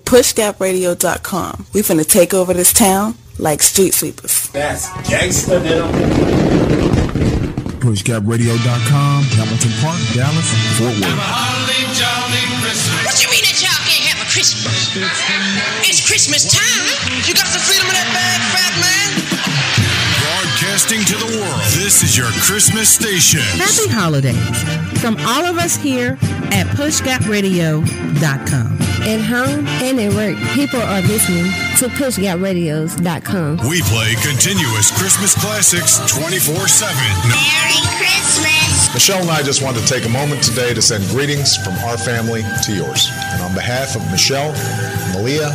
PushGapRadio.com. We finna take over this town like street sweepers. That's gangsta PushGapRadio.com, Hamilton Park, Dallas, Fort Worth. What you mean that y'all can't have a Christmas? It's Christmas time. You got some freedom in that bag, fat man. Broadcasting to the world. This is your Christmas station. Happy holidays from all of us here at PushGapRadio.com. At home and at work, people are listening to PushGapRadios.com. We play continuous Christmas classics 24 7. Merry Christmas! Michelle and I just wanted to take a moment today to send greetings from our family to yours. And on behalf of Michelle, Malia,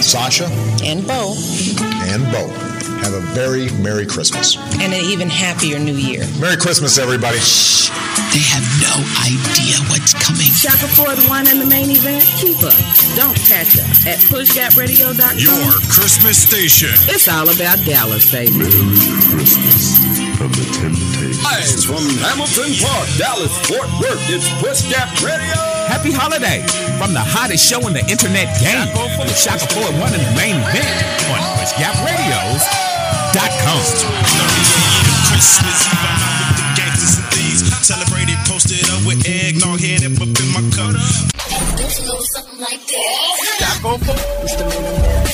Sasha, and Bo, and Bo, have a very Merry Christmas. and an even happier new year. Merry Christmas, everybody. Shh. They have no idea what's coming. Shaka Ford won in the main event. Keep up. Don't catch up at PushGapRadio.com. Your Christmas station. It's all about Dallas, baby. Christmas from the Temptations. From Hamilton Park, Dallas, Fort Worth, it's Push Gap Radio. Happy holiday from the hottest show in the internet game. The Shaka Ford one in the main event on PushGapRadios.com. Christmas Eve, I'm out with the gangsters and thieves. Celebrated, posted up with eggnog, head up up in my cup. Shaka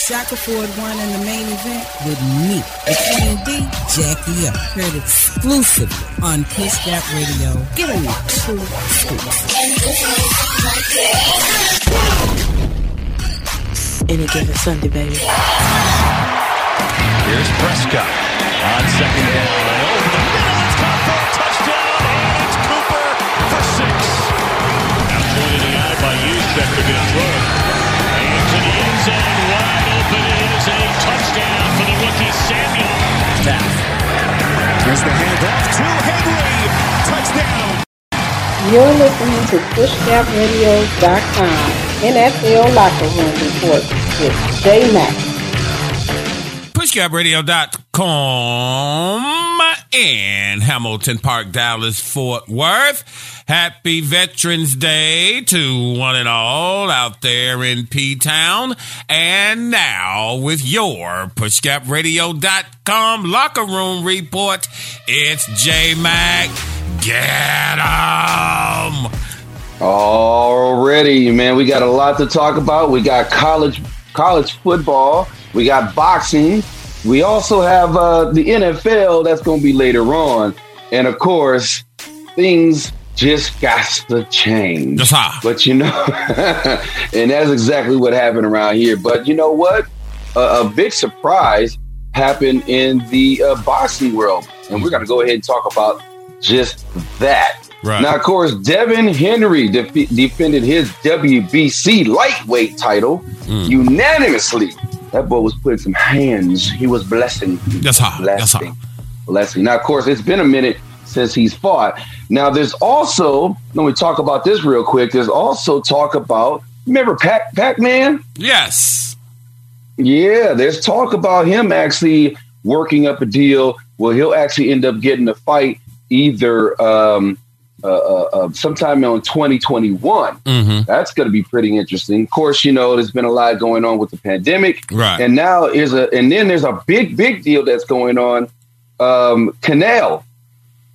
Ford won in the main event with me, the Queen D, Jackie up. Heard exclusively on Push Gap Radio. Give me two Any given Sunday, baby. Here's Prescott on second down. And over the middle, it's caught for a touchdown. And it's Cooper for six. Now pointed out by Juszczyk to get through. Touchdown for the rookie Samuel. Tap. Here's the handoff to Henry. Touchdown. You're listening to PushGapRadio.com NFL Locker Room Report with J Mac. PushGapRadio.com in Hamilton Park, Dallas, Fort Worth. Happy Veterans Day to one and all out there in P Town. And now with your PushGapRadio.com locker room report, it's J Mac. Get 'em! Already, man, we got a lot to talk about. We got college college football. We got boxing. We also have uh, the NFL. That's going to be later on, and of course, things just got to change. But you know, [LAUGHS] and that's exactly what happened around here. But you know what? A, a big surprise happened in the uh, boxing world, and we're going to go ahead and talk about just that. Right. Now, of course, Devin Haney def- defended his WBC lightweight title unanimously. That boy was putting some hands. He was blessing. That's hot. That's hot. Blessing. Now, of course, it's been a minute since he's fought. Now, there's also, let me talk about this real quick. There's also talk about, remember Pac Pac Man? Yes. Yeah, there's talk about him actually working up a deal where he'll actually end up getting a fight either um, uh, uh, uh, sometime in 2021. Mm-hmm. That's going to be pretty interesting. Of course, you know there's been a lot going on with the pandemic, Right. And now is a and then there's a big big deal that's going on. Um, Canelo,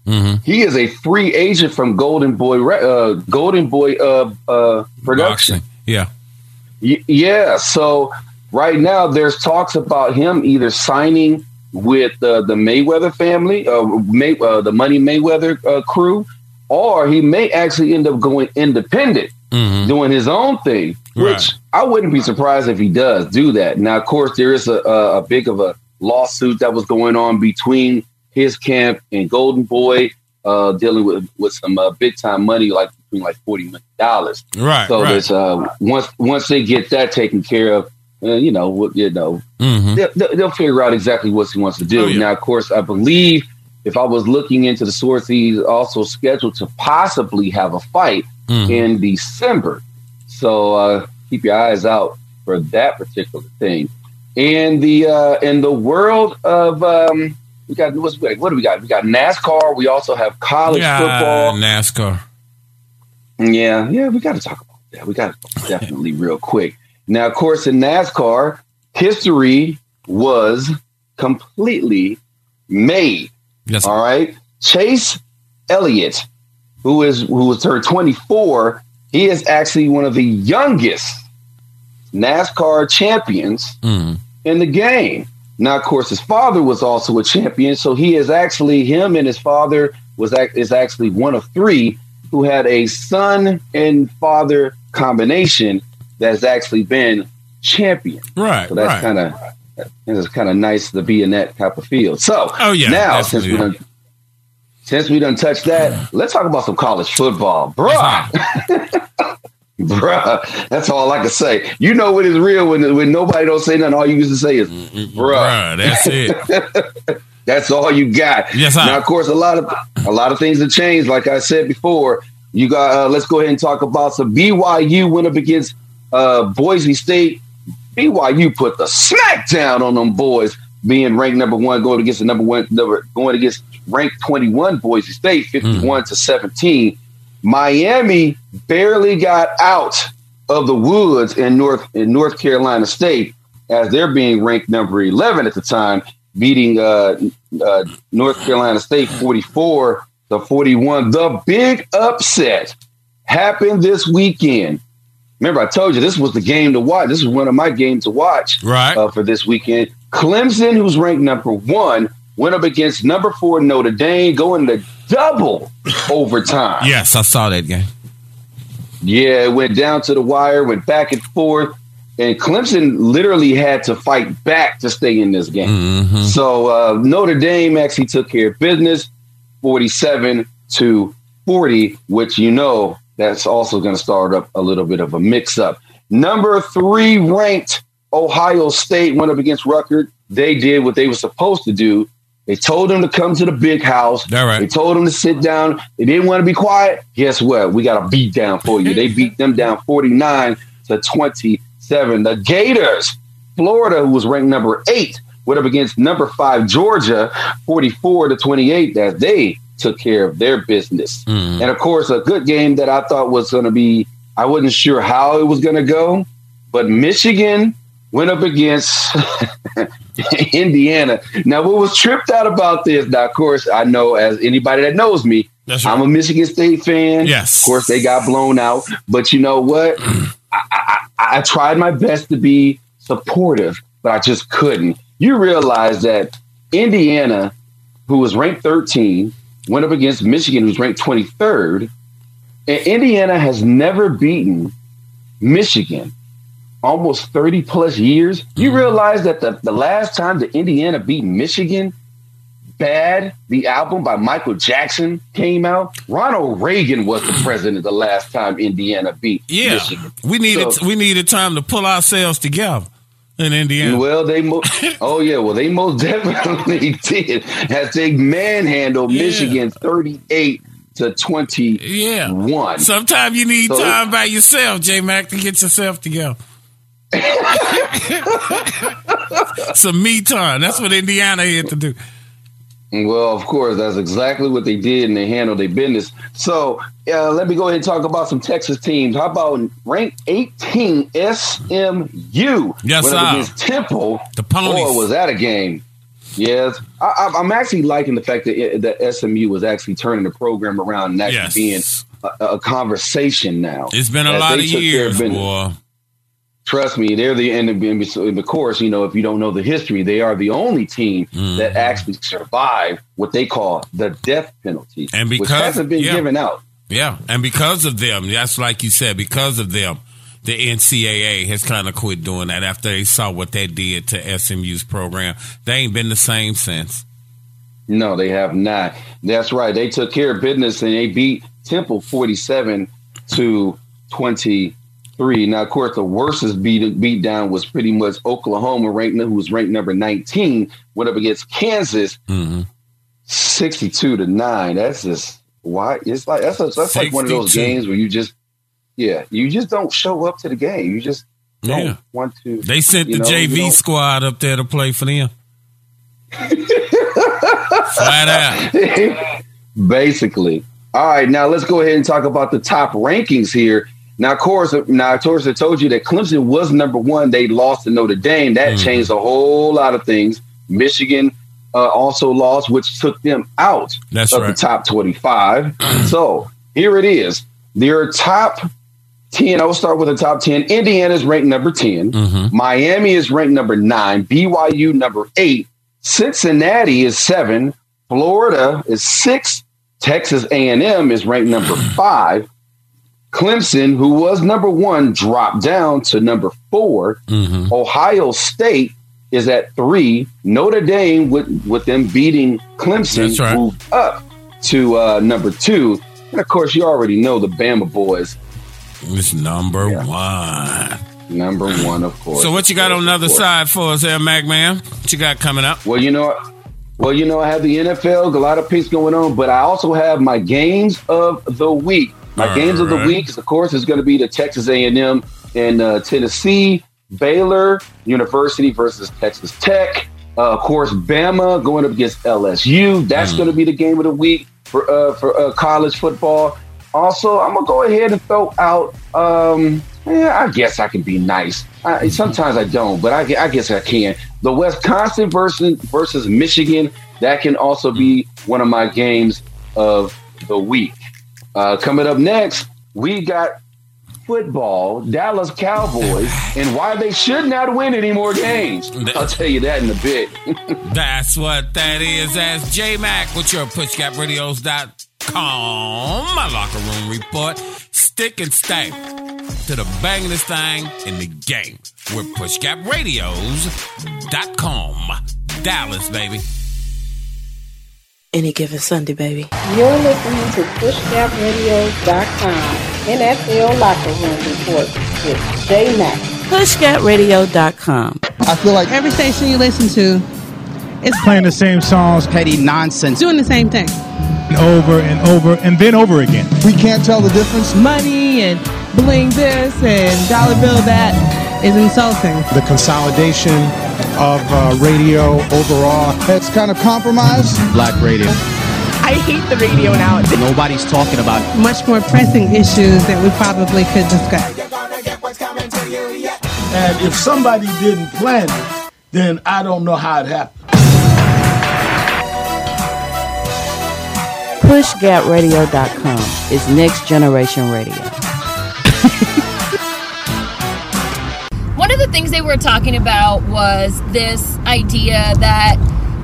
Mm-hmm. he is a free agent from Golden Boy uh, Golden Boy uh, uh, Production. Yeah. Y- yeah. So right now, there's talks about him either signing with uh, the Mayweather family, uh, May, uh, the Money Mayweather uh, crew, or he may actually end up going independent, doing his own thing. Which I wouldn't be surprised if he does do that. Now, of course, there is a, a, a big of a lawsuit that was going on between his camp and Golden Boy. uh, dealing with with some uh, big time money, like between like forty million dollars. Right, So right. there's uh, once once they get that taken care of, uh, you know, you know, Mhm. they'll, they'll they'll figure out exactly what he wants to do. Oh, yeah. Now, of course, I believe if I was looking into the source, he's also scheduled to possibly have a fight Mhm. in December. So uh, keep your eyes out for that particular thing. In the uh, in the world of um, we got what's, what do we got? We got NASCAR. We also have college Yeah, football. NASCAR. Yeah, yeah, we got to talk about that. We got to definitely real quick. Now, of course, in NASCAR, history was completely made. Yes. All right. Chase Elliott, who is who was turned 24, he is actually one of the youngest NASCAR champions Mm. in the game. Now, of course, his father was also a champion, so he is actually him and his father was is actually one of three who had a son and father combination that's actually been champion. Right, So that's right. kind of it's kind of nice to be in that type of field. So, Oh, yeah, now since we done since we done touched that, let's talk about some college football, bruh. [LAUGHS] Bruh, that's all I can say. You know what is real when when nobody don't say nothing. All you used to say is, bruh. Bruh, that's it. [LAUGHS] That's all you got. Yes, sir. Now, of course, a lot of a lot of things have changed. Like I said before, you got. Uh, let's go ahead and talk about some BYU went up against uh, Boise State. BYU put the smack down on them boys, being ranked number one, going against the number one, number, going against ranked twenty one Boise State, fifty one to seventeen. Miami barely got out of the woods in North in North Carolina State as they're being ranked number eleven at the time, beating uh, uh, North Carolina State forty four to forty one. The big upset happened this weekend. Remember, I told you this was the game to watch. This is one of my games to watch right. uh, for this weekend. Clemson, who's ranked number one, went up against number four Notre Dame, going to double [LAUGHS] overtime. Yes, I saw that game. Yeah, it went down to the wire, went back and forth, and Clemson literally had to fight back to stay in this game. Mm-hmm. So uh, Notre Dame actually took care of business, forty-seven to forty, which you know that's also going to start up a little bit of a mix-up. Number three ranked Ohio State went up against Rutgers. They did what they were supposed to do. They told them to come to the big house. All right. They told them to sit down. They didn't want to be quiet. Guess what? We got a beat down for you. They beat them down 49 to 27. The Gators, Florida, who was ranked number eight, went up against number five, Georgia, 44 to 28, That they took care of their business. Mm. And of course, a good game that I thought was going to be, I wasn't sure how it was going to go, but Michigan went up against [LAUGHS] Indiana. Now, what was tripped out about this, now, of course, I know as anybody that knows me, That's I'm a Michigan State fan. Yes. Of course, they got blown out. But you know what? [CLEARS THROAT] I, I, I tried my best to be supportive, but I just couldn't. You realize that Indiana, who was ranked 13, went up against Michigan, who's ranked 23rd. And Indiana has never beaten Michigan almost 30 plus years. You mm-hmm. realize that the, the last time the Indiana beat Michigan, Bad, the album by Michael Jackson came out, Ronald Reagan was the president the last time Indiana beat Yeah, Michigan. we needed So- we needed time to pull ourselves together in Indiana. Well, they mo- [LAUGHS] oh yeah, well they most definitely [LAUGHS] did as they manhandled Michigan thirty eight to twenty Yeah. one. Sometimes you need So- time by yourself, J Mac, to get yourself together. [LAUGHS] Some me time. That's what Indiana had to do. Well, of course, that's exactly what they did, and they handled their business. So, uh, let me go ahead and talk about some Texas teams. How about ranked 18 SMU? Yes, sir. against Temple. The Ponies. Boy, was that a game? Yes, I, I, I'm actually liking the fact that, it, that SMU was actually turning the program around and actually Yes. being a, a conversation now. It's been a As lot of years, business. boy. Trust me, they're the and and of course, you know, if you don't know the history, they are the only team Mm-hmm. that actually survived what they call the death penalty, And which because- hasn't been yeah. given out. Yeah, and because of them, that's like you said, because of them, the NCAA has kind of quit doing that after they saw what they did to SMU's program. They ain't been the same since. No, they have not. That's right. They took care of business and they beat Temple 47 to 23. Now, of course, the worstest beat, beat down was pretty much Oklahoma, ranked who was ranked number 19, went up against Kansas, mm-hmm. 62 to 9. That's just why it's like that's, a, that's like one of those games where you just yeah, you just don't show up to the game. You just don't Yeah. want to They sent the know, JV squad up there to play for them. [LAUGHS] Flat out. Basically. All right, now let's go ahead and talk about the top rankings here. Now, of course, now of course, I told you that Clemson was number one. They lost to Notre Dame. That Mm-hmm. changed a whole lot of things. Michigan uh, also lost, which took them out That's of right. the top twenty-five. [CLEARS THROAT] so here it is. Their top ten. I will start with the top ten. Indiana is ranked number 10 Mm-hmm. Miami is ranked number nine. BYU number eight. Cincinnati is seven. Florida is six. Texas A&M is ranked number [CLEARS THROAT] five. Clemson, who was number one, dropped down to number 4 Mm-hmm. Ohio State is at three. Notre Dame, with with them beating Clemson, right. moved up to uh, number two. And of course, you already know the Bama boys, It's number one. number one, of course. So what you got on the other side for us there, Mac Man? What you got coming up? Well, you know, well, you know, I have the NFL, a lot of picks going on, but I also have my games of the week. My All games of the right. week is, of course, is going to be the Texas A&M and uh, Tennessee, Baylor University versus Texas Tech. Uh, of course, Bama going up against LSU. That's going to be the game of the week for uh, for uh, college football. Also, I'm gonna go ahead and throw out. Um, yeah, I guess I can be nice. I, sometimes I don't, but I, I guess I can. The Wisconsin versus versus Michigan. That can also be one of my games of the week. Uh, coming up next, we got football, Dallas Cowboys, and why they should not win any more games. I'll tell you that in a bit. [LAUGHS] That's what that is. As J Mac with your pushgapradios.com. My locker room report. Stick and stay to the bangingest thing in the game. We're pushgapradios.com. Dallas, baby. Any given Sunday, baby. You're listening to PushGapRadio.com NFL Locker Room Report with Jay Mack. PushGapRadio.com. I feel like every station you listen to is playing the same songs, petty nonsense, doing the same thing. over and over and then over again. We can't tell the difference. Money and bling this and dollar bill that is insulting. The consolidation of uh, radio overall. It's kind of compromised. Black radio. I hate the radio now. Nobody's talking about it. Much more pressing issues that we probably could discuss. And if somebody didn't plan it, then I don't know how it happened. PushGapRadio.com is next generation radio. [LAUGHS] The things they were talking about was this idea that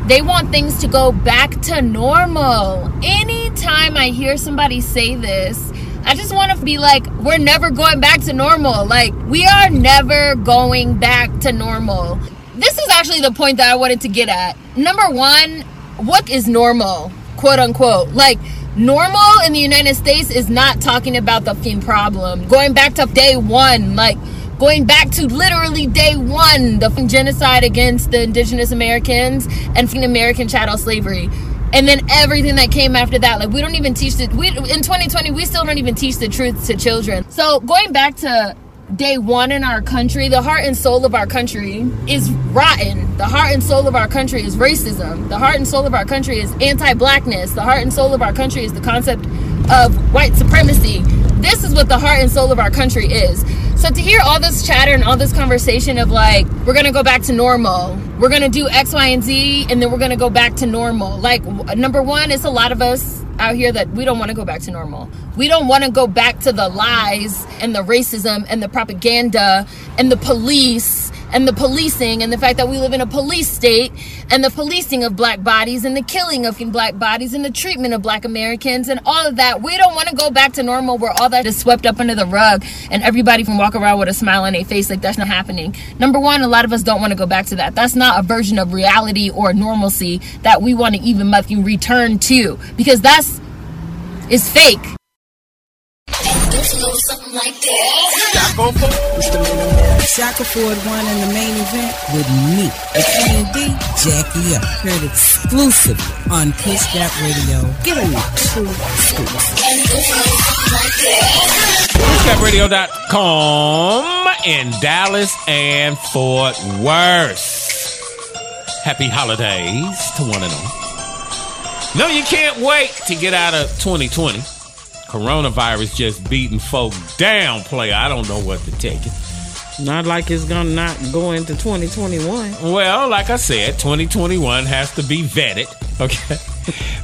they want things to go back to normal. Anytime I hear somebody say this, I just want to be like, we're never going back to normal. Like, we are never going back to normal. This is actually the point that I wanted to get at. Number one, what is normal? Quote unquote. Like, normal in the United States is not talking about the fucking problem. Going back to day one, like, going back to literally day one, the genocide against the indigenous Americans and American chattel slavery. And then everything that came after that, like we don't even teach the we in 2020 we still don't even teach the truth to children. So going back to day one in our country, the heart and soul of our country is rotten. The heart and soul of our country is racism. The heart and soul of our country is anti-blackness. The heart and soul of our country is the concept of white supremacy. This is what the heart and soul of our country is. So to hear all this chatter and all this conversation of like, we're gonna go back to normal, we're gonna do X, Y, and Z, and then we're gonna go back to normal. Like, number one, it's a lot of us out here that we don't wanna go back to normal. We don't wanna go back to the lies and the racism and the propaganda and the police and the policing and the fact that we live in a police state and the policing of black bodies and the killing of black bodies and the treatment of black Americans and all of that. We don't want to go back to normal where all that is swept up under the rug and everybody can walk around with a smile on their face like that's not happening. Number one, a lot of us don't want to go back to that. That's not a version of reality or normalcy that we want to even fucking return to because that's is fake. Shaka Ford won in the main event with me, the D, Jackie up. Heard exclusively on Push Gap Radio. Give me two scoops. PushGapRadio.com in Dallas and Fort Worth. Happy holidays to one and all. No, you can't wait to get out of 2020. Coronavirus just beating folk down, player. I don't know what to take it. Not like it's gonna not go into 2021. Well, like I said, 2021 has to be vetted. Okay,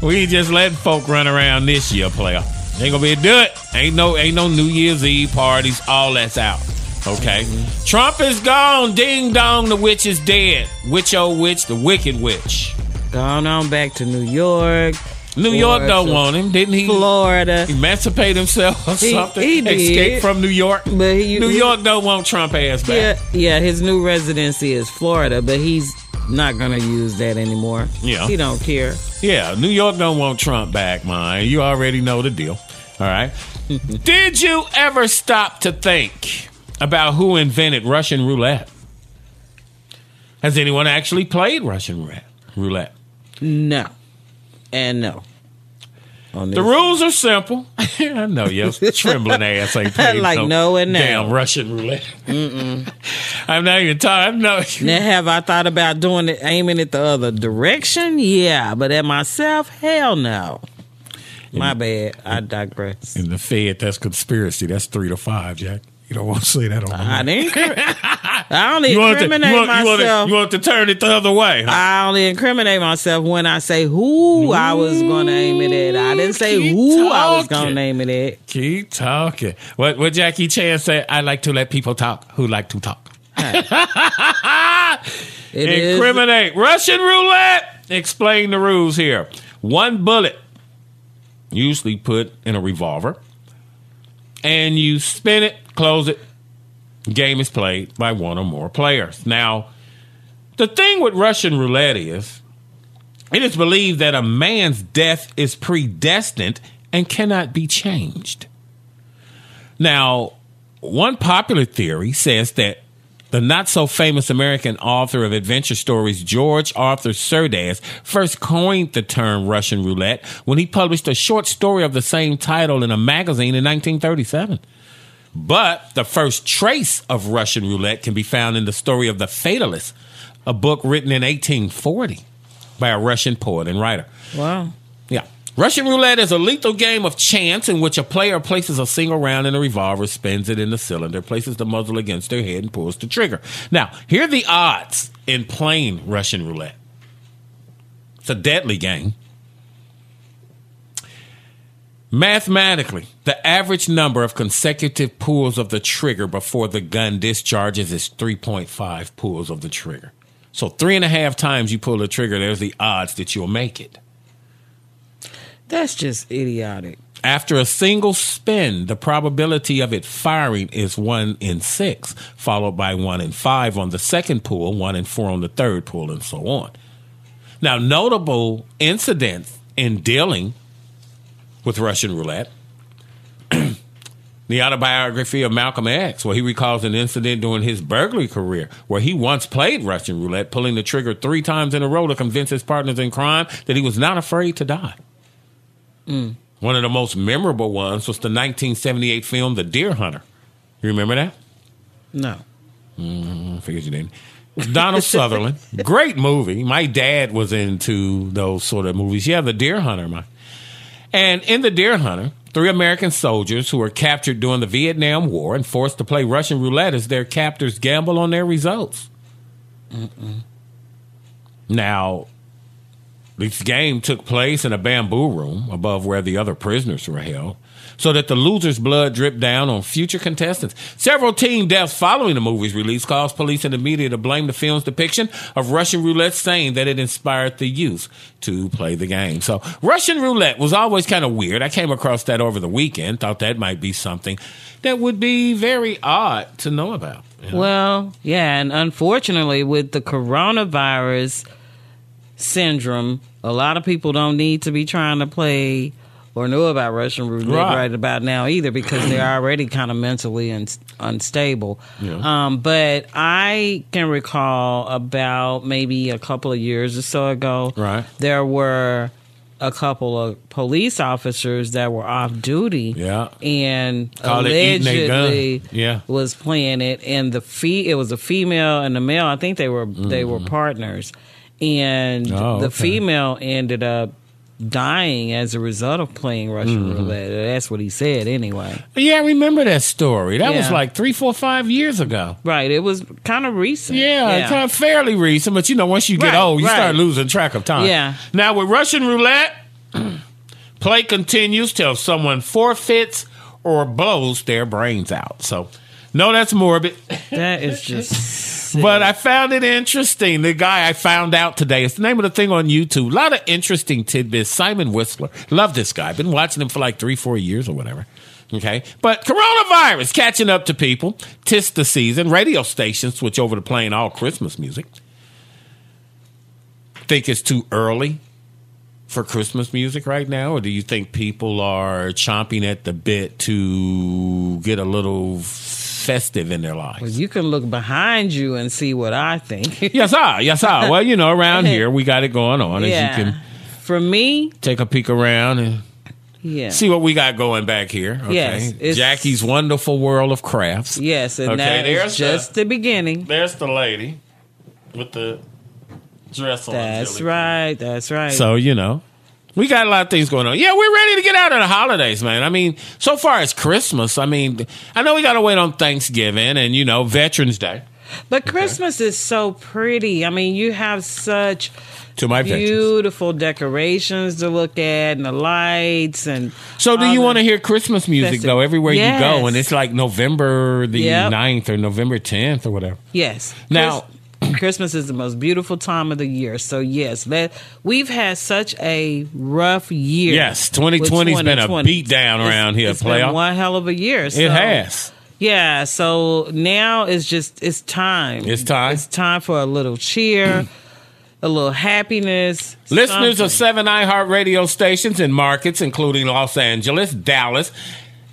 [LAUGHS] we just letting folk run around this year, player. Ain't gonna be a do it. Ain't no, ain't no New Year's Eve parties. All that's out. Okay, mm-hmm. Trump is gone. Ding dong, the witch is dead. Witch oh witch, the wicked witch. Gone on back to New York. New York don't want him, didn't he? Florida emancipate himself or He- something. he did. Escape from New York. But he- New he- York don't want Trump ass Yeah, back. yeah, his new residency is Florida, but he's not gonna use that anymore. Yeah. He don't care. Yeah, New York don't want Trump back, man. You already know the deal. All right. [LAUGHS] Did you ever stop to think about who invented Russian roulette? Has anyone actually played Russian? Roulette. No. And no. The rules are simple. [LAUGHS] I know your trembling ass ain't [LAUGHS] played Like no and no. damn Russian roulette. [LAUGHS] I'm not even talking. No, Now, have I thought about doing it, aiming it the other direction? Yeah, but at myself, hell no. My bad. I digress. in the Fed, that's conspiracy. That's three to five, Jack. You don't want to say that on I mic. didn't. [LAUGHS] I only want, to, incriminate you, want, you, want to, myself. you want to turn it the other way. huh? I only incriminate myself when I say who I was going to aim it at. I didn't say who I was going to name it at. Keep talking. What what Jackie Chan said? I like to let people talk who like to talk. [LAUGHS] It is- Incriminate Russian roulette. Explain the rules here. One bullet, usually put in a revolver, and you spin it, close it. Game is played by one or more players. Now, the thing with Russian roulette is it is believed that a man's death is predestined and cannot be changed. Now, one popular theory says that the not so famous American author of adventure stories, George Arthur Surdez, first coined the term Russian roulette when he published a short story of the same title in a magazine in 1937. But the first trace of Russian roulette can be found in the story of The Fatalist, a book written in 1840 by a Russian poet and writer. Wow. Yeah. Russian roulette is a lethal game of chance in which a player places a single round in a revolver, spins it in the cylinder, places the muzzle against their head, and pulls the trigger. Now, here are the odds in playing Russian roulette. It's a deadly game. Mathematically, the average number of consecutive pulls of the trigger before the gun discharges is 3.5 pulls of the trigger. So, three and a half times you pull the trigger, there's the odds that you'll make it. That's just idiotic. After a single spin, the probability of it firing is one in six, followed by one in five on the second pull, one in four on the third pull, and so on. Now, notable incidents in dealing with Russian roulette. [CLEARS THROAT] the autobiography of Malcolm X, where he recalls an incident during his burglary career where he once played Russian roulette, pulling the trigger three times in a row to convince his partners in crime that he was not afraid to die. One of the most memorable ones was the 1978 film The Deer Hunter. You remember that? No. Mm, I figured you didn't. Donald Sutherland. [LAUGHS] Great movie. My dad was into those sort of movies. Yeah, The Deer Hunter, my. And in The Deer Hunter, three American soldiers who were captured during the Vietnam War and forced to play Russian roulette as their captors gamble on their results. Now, This game took place in a bamboo room above where the other prisoners were held, so that the loser's blood dripped down on future contestants. Several teen deaths following the movie's release caused police and the media to blame the film's depiction of Russian roulette, saying that it inspired the youth to play the game. So Russian roulette was always kind of weird. I came across that over the weekend, thought that might be something that would be very odd to know about. you know? Well, yeah, and unfortunately, with the coronavirus syndrome, a lot of people don't need to be trying to play or knew about Russian roulette Right. right, about now either because they're [CLEARS THROAT] already kind of mentally un- unstable. Yeah. Um, but I can recall about maybe a couple of years or so ago, Right. there were a couple of police officers that were off duty. Yeah. And Call it eating a gun. allegedly Yeah. was playing it, and the fee it was a female and a male. I think they were they were partners, and Mm-hmm. Oh, the okay. female ended up dying as a result of playing Russian Mhm. roulette. That's what he said anyway. Yeah, I remember that story. That was like three, four, five years ago. Right. It was kind of recent. Yeah, kind of fairly recent, but you know, once you get Right, old, you right. start losing track of time. Yeah. Now with Russian roulette, [CLEARS THROAT] play continues till someone forfeits or blows their brains out. So, no, that's morbid. That is just. But I found it interesting. The guy I found out today, it's the name of the thing on YouTube. A lot of interesting tidbits. Simon Whistler. Love this guy. Been watching him for like three, four years or whatever. Okay. But coronavirus catching up to people. Tis the season. Radio stations switch over to playing all Christmas music. Think it's too early for Christmas music right now? Or do you think people are chomping at the bit to get a little festive in their lives? Well, you can look behind you and see what I think. [LAUGHS] yes, ah, yes, ah. Well, you know, around here we got it going on. Yeah. As you can For me, take a peek around and yeah. see what we got going back here. Okay, Yes, Jackie's wonderful world of crafts. Yes, and Okay, that there's just the beginning. There's the lady with the dress on. That's right. That's right. So you know. We got a lot of things going on. Yeah, we're ready to get out of the holidays, man. I mean, so far it's Christmas, I mean, I know we got to wait on Thanksgiving and, you know, Veterans Day. But Christmas is so pretty. I mean, you have such To my veterans. beautiful decorations to look at and the lights and So do you want to hear Christmas music though everywhere you go and it's like November the Yep. 9th or November 10th or whatever. Yes. Now- Mm-hmm. Christmas is the most beautiful time of the year. So yes, let we've had such a rough year. Yes, 2020 has been a 2020. beat down around here, It's been one hell of a year. So, It has. Yeah. So now it's just it's time. It's time. It's time for a little cheer, mm. a little happiness. Listeners something. of seven iHeart radio stations in markets including Los Angeles, Dallas,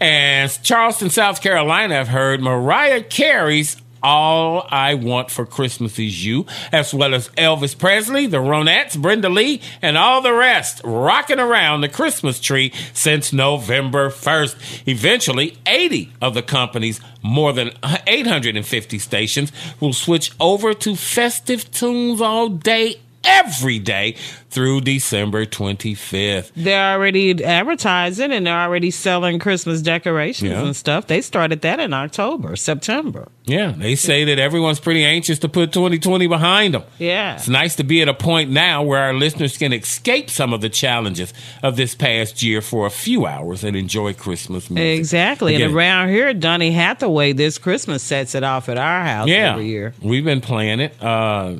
and Charleston, South Carolina have heard Mariah Carey's All I Want for Christmas Is You, as well as Elvis Presley, the Ronettes, Brenda Lee, and all the rest rocking around the Christmas tree since November 1st. Eventually, 80 of the company's more than 850 stations will switch over to festive tunes all day every day through December 25th. They're already advertising and they're already selling Christmas decorations Yeah. and stuff. They started that in October, September. Yeah, they say that everyone's pretty anxious to put 2020 behind them. Yeah. It's nice to be at a point now where our listeners can escape some of the challenges of this past year for a few hours and enjoy Christmas music. Exactly. Again, And around here, Donny Hathaway this Christmas sets it off at our house yeah, every year. we've been playing it uh,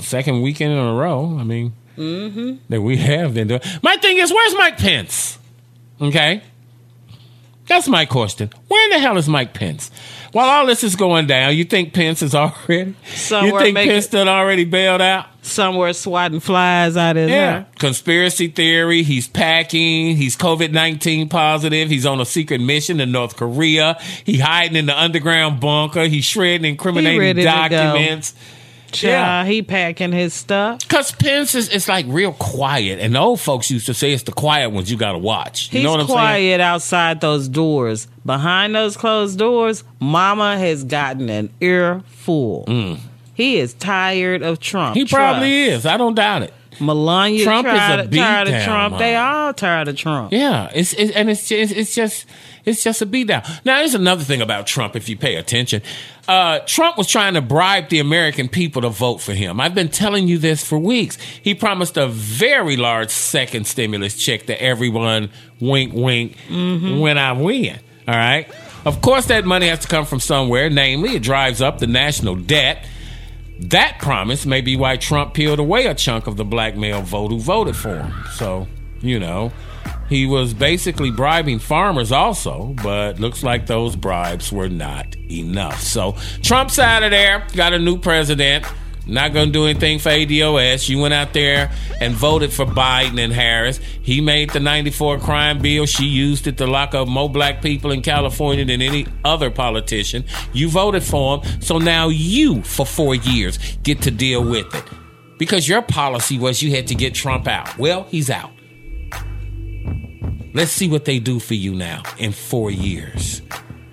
second weekend in a row. I mean, Mm-hmm. that we have been doing. My thing is, where's Mike Pence? Okay, that's my question. Where in the hell is Mike Pence? While all this is going down, you think Pence is [LAUGHS] already? Somewhere you think making- Pence done already bailed out? Somewhere swatting flies out of Yeah. Conspiracy theory. He's packing. He's COVID 19 positive. He's on a secret mission to North Korea. He hiding in the underground bunker. He's shredding incriminating ready to documents. He packing his stuff. Because Pence is it's like real quiet. And the old folks used to say it's the quiet ones you got to watch. You He's know what I'm saying? quiet outside those doors. Behind those closed doors, Mama has gotten an earful. He is tired of Trump. Mm. He Trust. probably is. I don't doubt it. Melania Trump is tired, a of- tired of beatdown, Trump. They all tired of Trump. Yeah, it's, it's and it's just, it's just it's just a beatdown. Now, there's another thing about Trump. If you pay attention, uh, Trump was trying to bribe the American people to vote for him. I've been telling you this for weeks. He promised a very large second stimulus check to everyone. Wink, wink. When I win, all right. Of course, that money has to come from somewhere. Namely, it drives up the national debt. That promise may be why Trump peeled away a chunk of the black male vote who voted for him. So, you know, he was basically bribing farmers also, but looks like those bribes were not enough. So, Trump's out of there, got a new president. Not going to do anything for ADOS. You went out there and voted for Biden and Harris. He made the 94 crime bill. She used it to lock up more black people in California than any other politician. You voted for him. So now you, for four years, get to deal with it. Because your policy was you had to get Trump out. Well, he's out. Let's see what they do for you now in four years.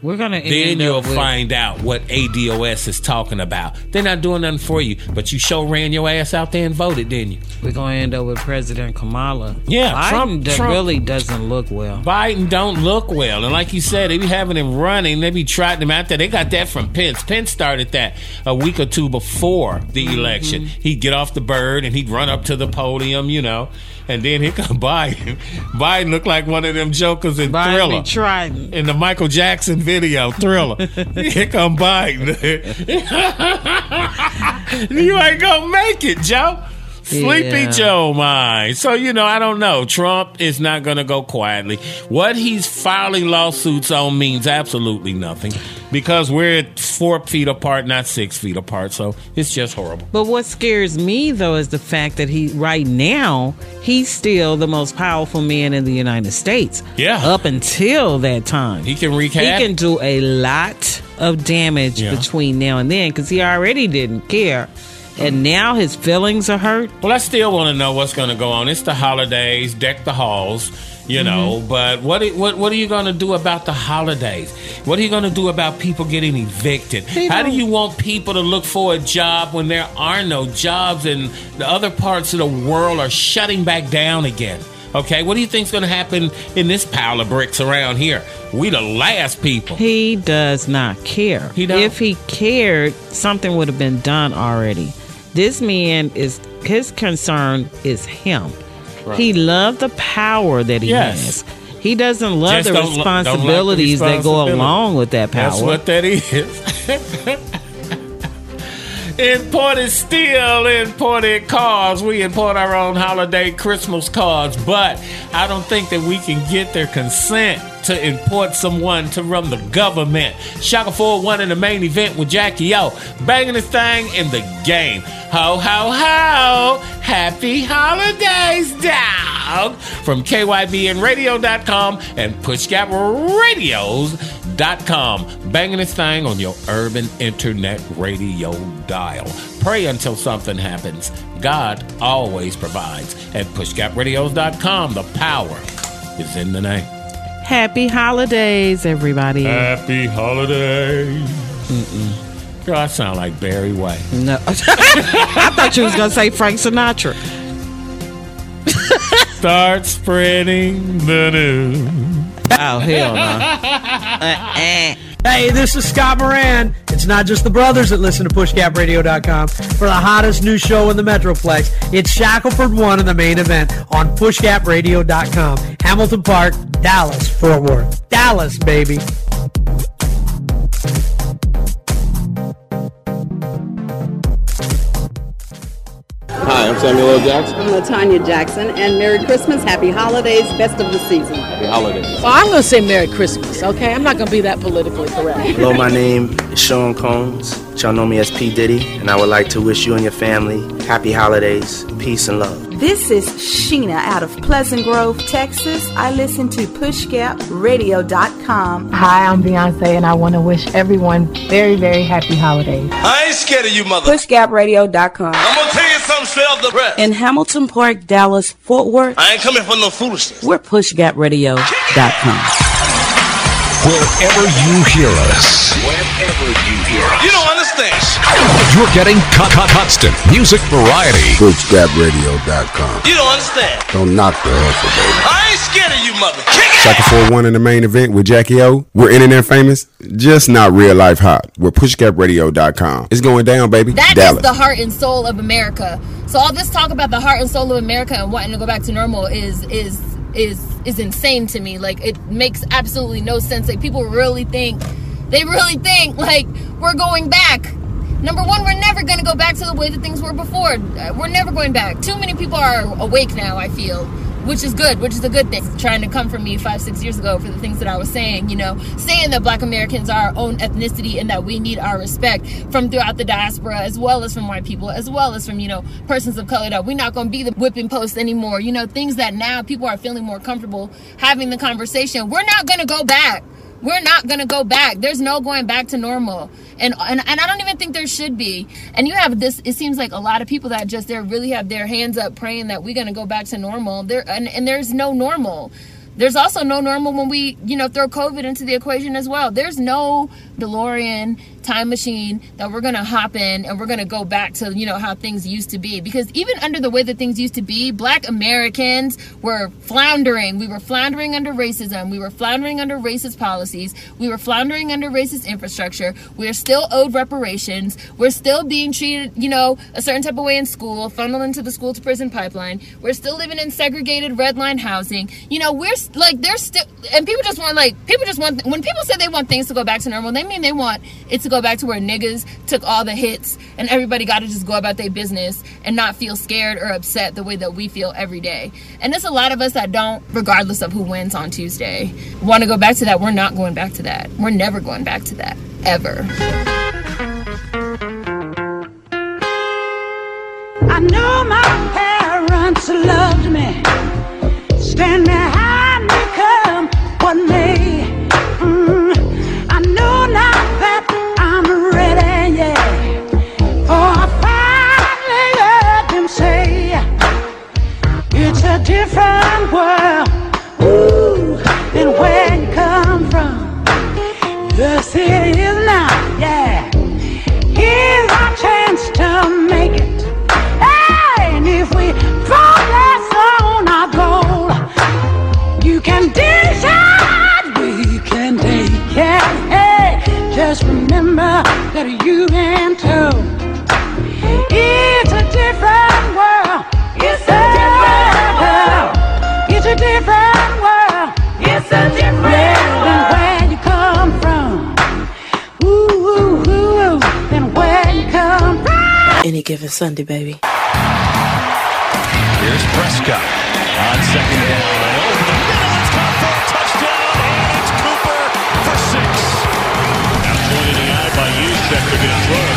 We're gonna Then end you'll up with, find out what ADOS is talking about. They're not doing nothing for you, but you sure ran your ass out there and voted, didn't you? We're gonna end up with President Kamala. Yeah, Biden Trump- d- Trump- really doesn't look well. Biden don't look well, and like you said, they be having him running. They be trotting him out there. They got that from Pence. Pence started that a week or two before the Mm-hmm. election. He'd get off the bird and he'd run up to the podium, you know, and then here come [LAUGHS] Biden. Biden looked like one of them jokers in Biden Thriller. trying. in the Michael Jackson video, Thriller. [LAUGHS] Here come Biden. [LAUGHS] you ain't gonna make it, Joe. Sleepy Yeah. Joe, mine. So you know, I don't know. Trump is not gonna go quietly. What he's filing lawsuits on means absolutely nothing because we're four feet apart, not six feet apart. So it's just horrible. But what scares me though is the fact that he right now he's still the most powerful man in the United States. Yeah. Up until that time, He can wreak he can do a lot of damage Yeah. between now and then because he already didn't care, and now his feelings are hurt. Well, I still want to know what's going to go on. It's the holidays, deck the halls, you know. Mm-hmm. But what what what are you going to do about the holidays? What are you going to do about people getting evicted? How do you want people to look for a job when there are no jobs and the other parts of the world are shutting back down again? Okay, what do you think's going to happen in this pile of bricks around here? We the last people. He does not care. He don't? If he cared, something would have been done already. This man is his concern is him. Right. He loved the power that he Yes. has. He doesn't love the like the responsibilities that go along with that power. That's what that is. imported steel, imported cars. We import our own holiday Christmas cards, but I don't think that we can get their consent to import someone to run the government. Shaka 4-1 in the main event with Jackie O. Banging his thing in the game. Ho, ho, ho. Happy holidays, dog. From KYBNradio.com and PushGapRadios.com. Banging his thing on your urban internet radio dial. Pray until something happens. God always provides. At PushGapRadios.com, the power is in the name. Happy holidays, everybody. Happy holidays. Girl, I sound like Barry White. no, [LAUGHS] I thought you was gonna say Frank Sinatra. Start spreading the news. Oh hell no. Uh-uh. Hey, this is Scott Moran. It's not just the brothers that listen to PushGapRadio.com. For the hottest new show in the Metroplex, it's Shackleford One in the main event on PushGapRadio.com. Hamilton Park, Dallas, Fort Worth. Dallas, baby. I'm Samuel L. Jackson. I'm Latanya Jackson, and Merry Christmas, Happy Holidays, best of the season. Happy holidays. Well, I'm going to say Merry Christmas, okay? I'm not going to be that politically correct. Hello, my name is Sean Combs. Y'all know me as P. Diddy, and I would like to wish you and your family happy holidays, peace, and love. This is Sheena out of Pleasant Grove, Texas. I listen to PushGapRadio.com. Hi, I'm Beyonce, and I want to wish everyone very, very happy holidays. I ain't scared of you, mother. PushGapRadio.com. I'm gonna tell you something straight off the breath. In Hamilton Park, Dallas, Fort Worth, I ain't coming for no foolishness. we're PushGapRadio.com. Wherever you hear us. Wherever you hear. You don't understand. understand. You're getting co- co- constant music variety. PushGapRadio.com. You don't understand. Don't knock the hustle, baby. I ain't scared of you, mother. Kick it. Shaka 41 in the main event with Jackie O. We're internet famous, just not real life hot. We're pushgapradio.com. It's going down, baby. That is Dallas. the heart and soul of America. So all this talk about the heart and soul of America and wanting to go back to normal is is is is insane to me. Like it makes absolutely no sense. Like people really think they really think like we're going back. Number one, we're never going to go back to the way that things were before. Uh, We're never going back. Too many people are awake now, I feel, which is good, which is a good thing. Trying to come from me five, six years ago for the things that I was saying, you know, saying that black Americans are our own ethnicity and that we need our respect from throughout the diaspora, as well as from white people, as well as from, you know, persons of color, that we're not going to be the whipping post anymore. You know, things that now people are feeling more comfortable having the conversation. We're not going to go back we're not gonna go back. There's no going back to normal. And, and and I don't even think there should be. And you have this it seems like a lot of people that just there really have their hands up praying that we're gonna go back to normal. There and, and there's no normal. There's also no normal when we, you know, throw COVID into the equation as well. There's no DeLorean time machine that we're gonna hop in and we're gonna go back to, you know, how things used to be. Because even under the way that things used to be, black Americans were floundering. We were floundering under racism. We were floundering under racist policies. We were floundering under racist infrastructure. We are still owed reparations. We're still being treated, you know, a certain type of way in school, funneled into the school to prison pipeline. We're still living in segregated red line housing. You know, we're like, there's still, and people just want, like, people just want, when people say they want things to go back to normal, they mean they want it to go back to where niggas took all the hits and everybody got to just go about their business and not feel scared or upset the way that we feel every day. And there's a lot of us that don't, regardless of who wins on Tuesday, want to go back to that. We're not going back to that. We're never going back to that, ever. I know my parents loved me. Stand behind me, come what may. Different world. Ooh, than where you come from. Yes, it is now, yeah. Here's our chance to make it. And if we progress on our goal, you can decide, we can take it. Hey, just remember that you can too. Any given Sunday, baby. Here's Prescott on second down. Over the middle, it's caught for a touchdown, and it's Cooper for six. Now pointed the eye by Yusef to get through.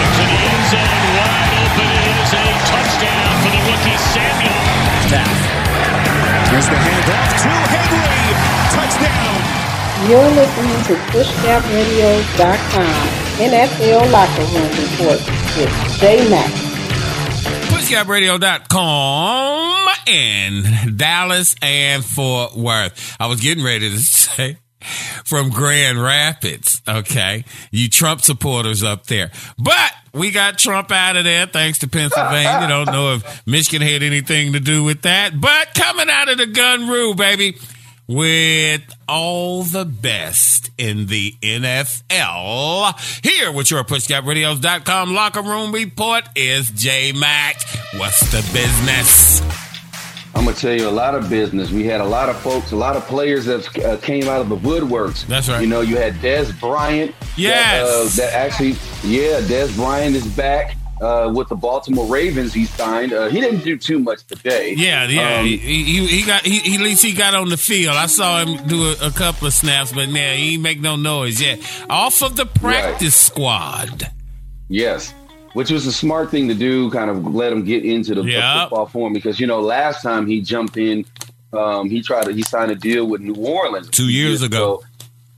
Into the end zone, wide open. It is a touchdown for the rookie Samuel. Taff. Here's the handoff to Henry. Touchdown. You're listening to PushGapRadio.com NFL Locker Room Report with Jay Mack. PushGapRadio.com in Dallas and Fort Worth. I was getting ready to [LAUGHS] say from Grand Rapids. Okay. You Trump supporters up there. But we got Trump out of there thanks to Pennsylvania. Don't know if Michigan had anything to do with that. But coming out of the gun rule, baby, with all the best in the NFL. Here with your PushGapRadios.com locker room report is J Mac. What's the business? I'm gonna tell you a lot of business. We had a lot of folks, a lot of players that uh, came out of the woodworks. That's right. You know, you had Dez Bryant. Yes. That, uh, that actually, yeah, Dez Bryant is back uh, with the Baltimore Ravens. He signed. Uh, he didn't do too much today. Yeah, yeah. Um, he, he he got he, at least he got on the field. I saw him do a, a couple of snaps, but now he ain't make no noise yet. Off of the practice squad. Yes. Which was a smart thing to do, kind of let him get into the, the football form because you know last time he jumped in, um, he tried to he signed a deal with New Orleans Two years ago.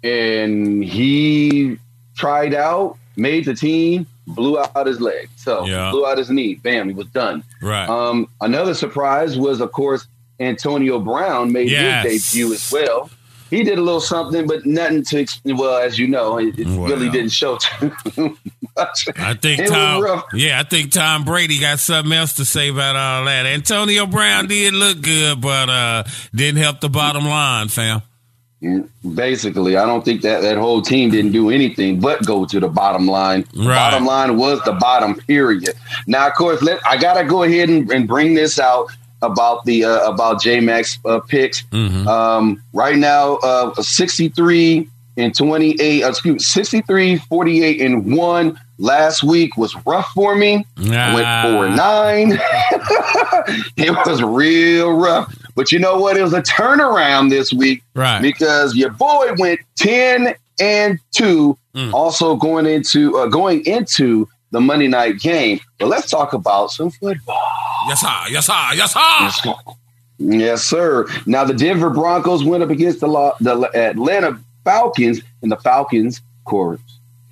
and he tried out, made the team, blew out his leg, so Yeah. blew out his knee. Bam, he was done. Right. Um, another surprise was, of course, Antonio Brown made Yes. his debut as well. He did a little something, but nothing to well, as you know, it, it really didn't show. [LAUGHS] Too, I think It Tom. Yeah, I think Tom Brady got something else to say about all that. Antonio Brown did look good, but uh didn't help the bottom line, fam. Basically, I don't think that that whole team didn't do anything but go to the bottom line. Right. Bottom line was the bottom period. Now, of course, let I gotta go ahead and, and bring this out about the uh, about J Max uh, picks. Um, right now, uh, 63 and 28, uh, excuse me, 63, 48 and 1. Last week was rough for me. Went 4 9. [LAUGHS] it was real rough. But you know what? It was a turnaround this week. Right. Because your boy went 10 and 2, also going into uh, going into the Monday night game. But let's talk about some football. Yes, sir. Yes, sir. Yes, sir. Yes, sir. Now the Denver Broncos went up against the, Lo- the Atlanta Falcons, and the Falcons, of course,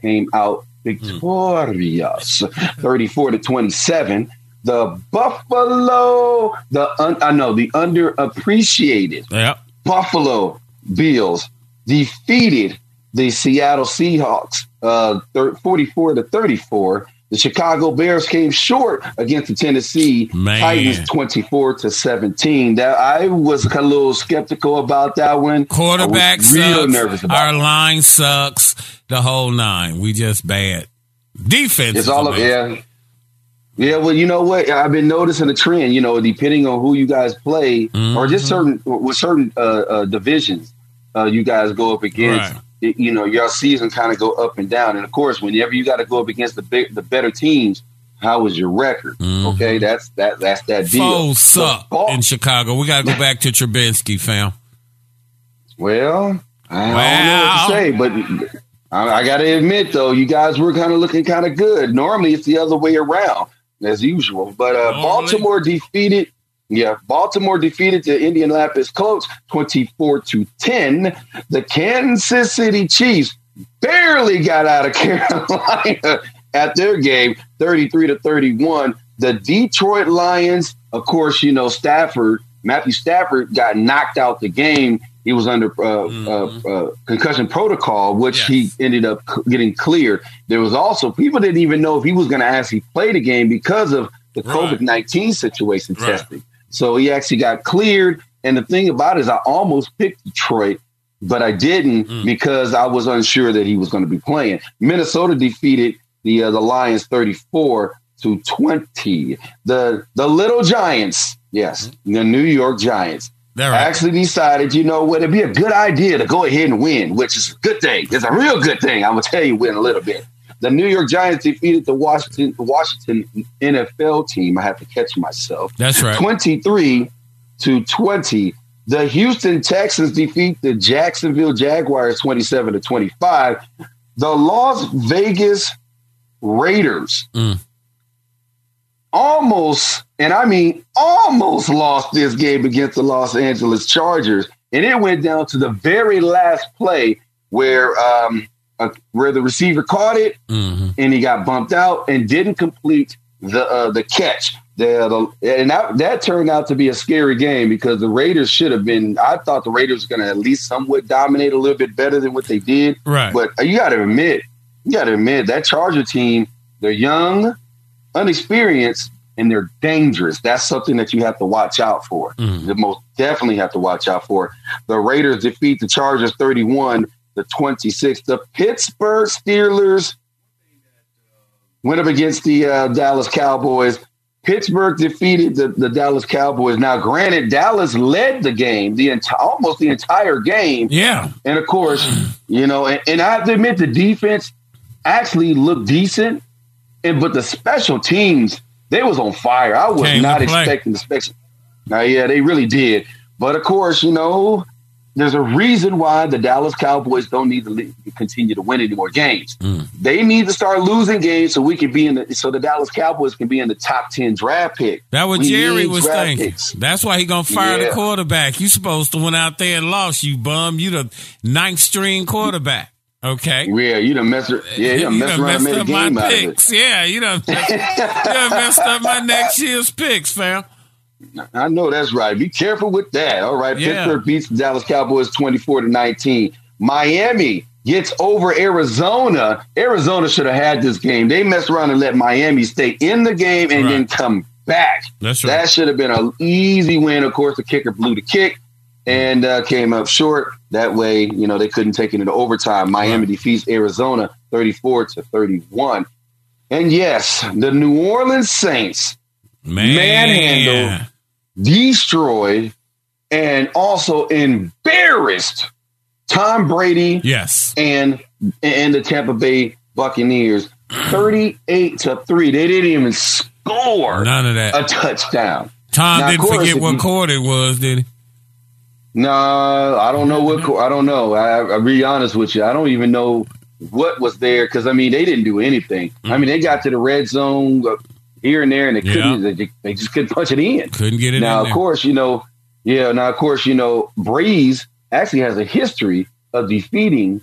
came out victorious, thirty-four to twenty-seven. The Buffalo, the un, I know the underappreciated Yep. Buffalo Bills defeated the Seattle Seahawks, uh, thir- forty-four to thirty-four. The Chicago Bears came short against the Tennessee Man. Titans, twenty-four to seventeen. That I was a little skeptical about that one. Quarterback real nervous about. Our line sucks. The whole nine. We just bad. Defense. It's all of yeah. Yeah, well, you know what? I've been noticing a trend. You know, depending on who you guys play, or just certain with certain uh, uh, divisions, uh, you guys go up against. Right. it- you know, your season kind of go up and down. And of course, whenever you got to go up against the big, the better teams, how is your record? Okay, that's that. That's that deal. Foes suck in Chicago. We got to go back to Trubinsky, fam. Well, I don't know what to say, but I, I got to admit, though, you guys were kind of looking kind of good. Normally, it's the other way around, as usual. But uh, Baltimore defeated, yeah, Baltimore defeated the Indianapolis Colts twenty-four to ten. The Kansas City Chiefs barely got out of [LAUGHS] Carolina at their game, thirty-three to thirty-one. The Detroit Lions, of course, you know Stafford. Matthew Stafford got knocked out the game. He was under uh, uh, uh, concussion protocol, which he ended up c- getting cleared. There was also people didn't even know if he was going to actually play the game because of the COVID nineteen situation testing. So he actually got cleared. And the thing about it is, I almost picked Detroit, but I didn't because I was unsure that he was going to be playing. Minnesota defeated the uh, the Lions thirty four to twenty. The the Little Giants, yes, the New York Giants. I actually decided, you know what, it'd be a good idea to go ahead and win, which is a good thing. It's a real good thing. I'm gonna tell you in a little bit. The New York Giants defeated the Washington Washington NFL team. I have to catch myself. That's right. 23 to 20. The Houston Texans defeat the Jacksonville Jaguars 27 to 25. The Las Vegas Raiders almost, and I mean almost lost this game against the Los Angeles Chargers. And it went down to the very last play where um, uh, where the receiver caught it and he got bumped out and didn't complete the uh, the catch. The, the, and that, that turned out to be a scary game because the Raiders should have been. I thought the Raiders were going to at least somewhat dominate a little bit better than what they did. Right. But you got to admit, you got to admit that Charger team. They're young, unexperienced, and they're dangerous. That's something that you have to watch out for. You most definitely have to watch out for. The Raiders defeat the Chargers 31 to 26. The Pittsburgh Steelers went up against the uh, Dallas Cowboys. Pittsburgh defeated the, the Dallas Cowboys. Now, granted, Dallas led the game, the enti- almost the entire game. Yeah. And of course, you know, and, and I have to admit the defense actually looked decent. And but the special teams, they was on fire. I was Came not expecting the special. Now, yeah, they really did. But of course, you know, there's a reason why the Dallas Cowboys don't need to le- continue to win any more games. Hmm. They need to start losing games so we can be in the so the Dallas Cowboys can be in the top ten draft pick. That what We Jerry was thinking. picks. That's why he gonna fire Yeah. the quarterback. You supposed to went out there and lost, you bum. You the ninth string quarterback. Okay. Yeah, you done messed. Yeah, you done messed around and made a up game my out of it. picks. Yeah, you done, [LAUGHS] you done messed up my next year's picks, fam. I know that's right. Be careful with that. All right. Yeah. Pittsburgh beats the Dallas Cowboys 24 to 19. Miami gets over Arizona. Arizona should have had this game. They messed around and let Miami stay in the game and then come back. That's right. That should have been an easy win. Of course, the kicker blew the kick and uh, came up short. That way, you know, they couldn't take it into overtime. Miami defeats Arizona 34 to 31. And yes, the New Orleans Saints Man. manhandled, destroyed, and also embarrassed Tom Brady Yes. and and the Tampa Bay Buccaneers [CLEARS THROAT] 38 to 3. They didn't even score None of that. a touchdown. Tom Now, didn't forget what quarter it was, did he? No, I don't know what. I don't know. I, I'll be honest with you. I don't even know what was there because I mean they didn't do anything. I mean they got to the red zone uh, here and there and they couldn't. They, they just couldn't punch it in. Couldn't get it now, of there. course, you know. Yeah. Now, of course, you know Brees actually has a history of defeating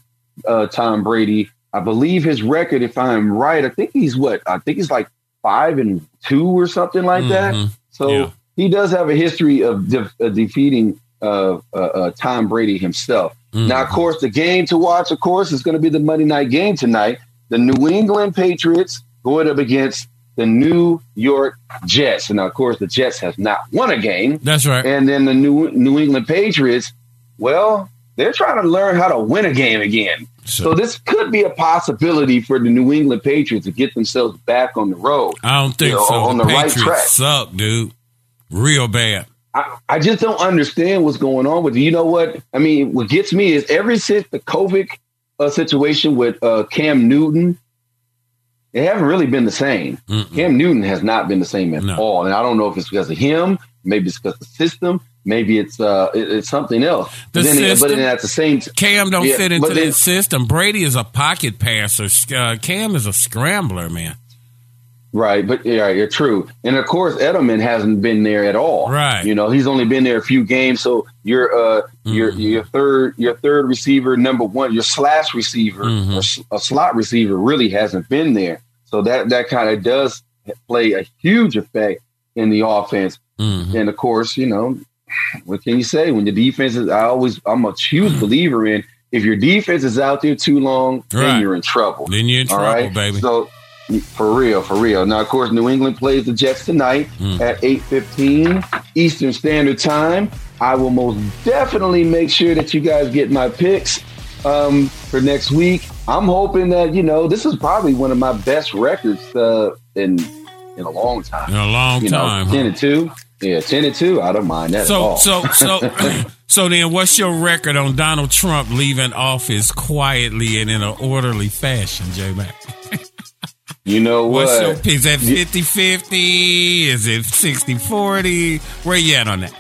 uh, Tom Brady. I believe his record, if I'm right, I think he's what? I think he's like five and two or something like that. Mhm. So Yeah. he does have a history of de- uh, defeating uh, uh, uh, Tom Brady himself. Mm-hmm. Now, of course, the game to watch, of course, is going to be the Monday night game tonight. The New England Patriots going up against the New York Jets. And now, of course, the Jets have not won a game. That's right. And then the New New England Patriots, well, they're trying to learn how to win a game again. So, this could be a possibility for the New England Patriots to get themselves back on the road. I don't think You know, so. on the the right Patriots track. suck, dude. Real bad. I, I just don't understand what's going on with it. You know what? I mean, what gets me is ever since the COVID uh, situation with uh, Cam Newton, they haven't really been the same. Cam Newton has not been the same at all, and I don't know if it's because of him, maybe it's because of the system, maybe it's uh, it- it's something else. The but, then, system? but then at the same time, Cam don't Yeah, fit into then- that system. Brady is a pocket passer. Uh, Cam is a scrambler, man. Right, but yeah, you're true. And of course, Edelman hasn't been there at all. Right. You know, he's only been there a few games. So your uh your Mm-hmm. your third your third receiver, number one, your slash receiver Mm-hmm. or a slot receiver really hasn't been there. So that that kind of does play a huge effect in the offense. Mm-hmm. And of course, you know, what can you say when the defense is? I always I'm a huge believer in if your defense is out there too long, Right. then you're in trouble. Then you're in trouble, right? baby. So for real, for real. Now, of course, New England plays the Jets tonight Mm. at 8:15 Eastern Standard Time. I will most definitely make sure that you guys get my picks um, for next week. I'm hoping that you know this is probably one of my best records uh, in in a long time. In a long you know, time, huh? ten and two. Yeah, ten and two. I don't mind that at So all. so so [LAUGHS] so then what's your record on Donald Trump leaving office quietly and in an orderly fashion, J Mac? [LAUGHS] you know what? What's your? Is that 50-50? Is it 60-40? Where you at on that?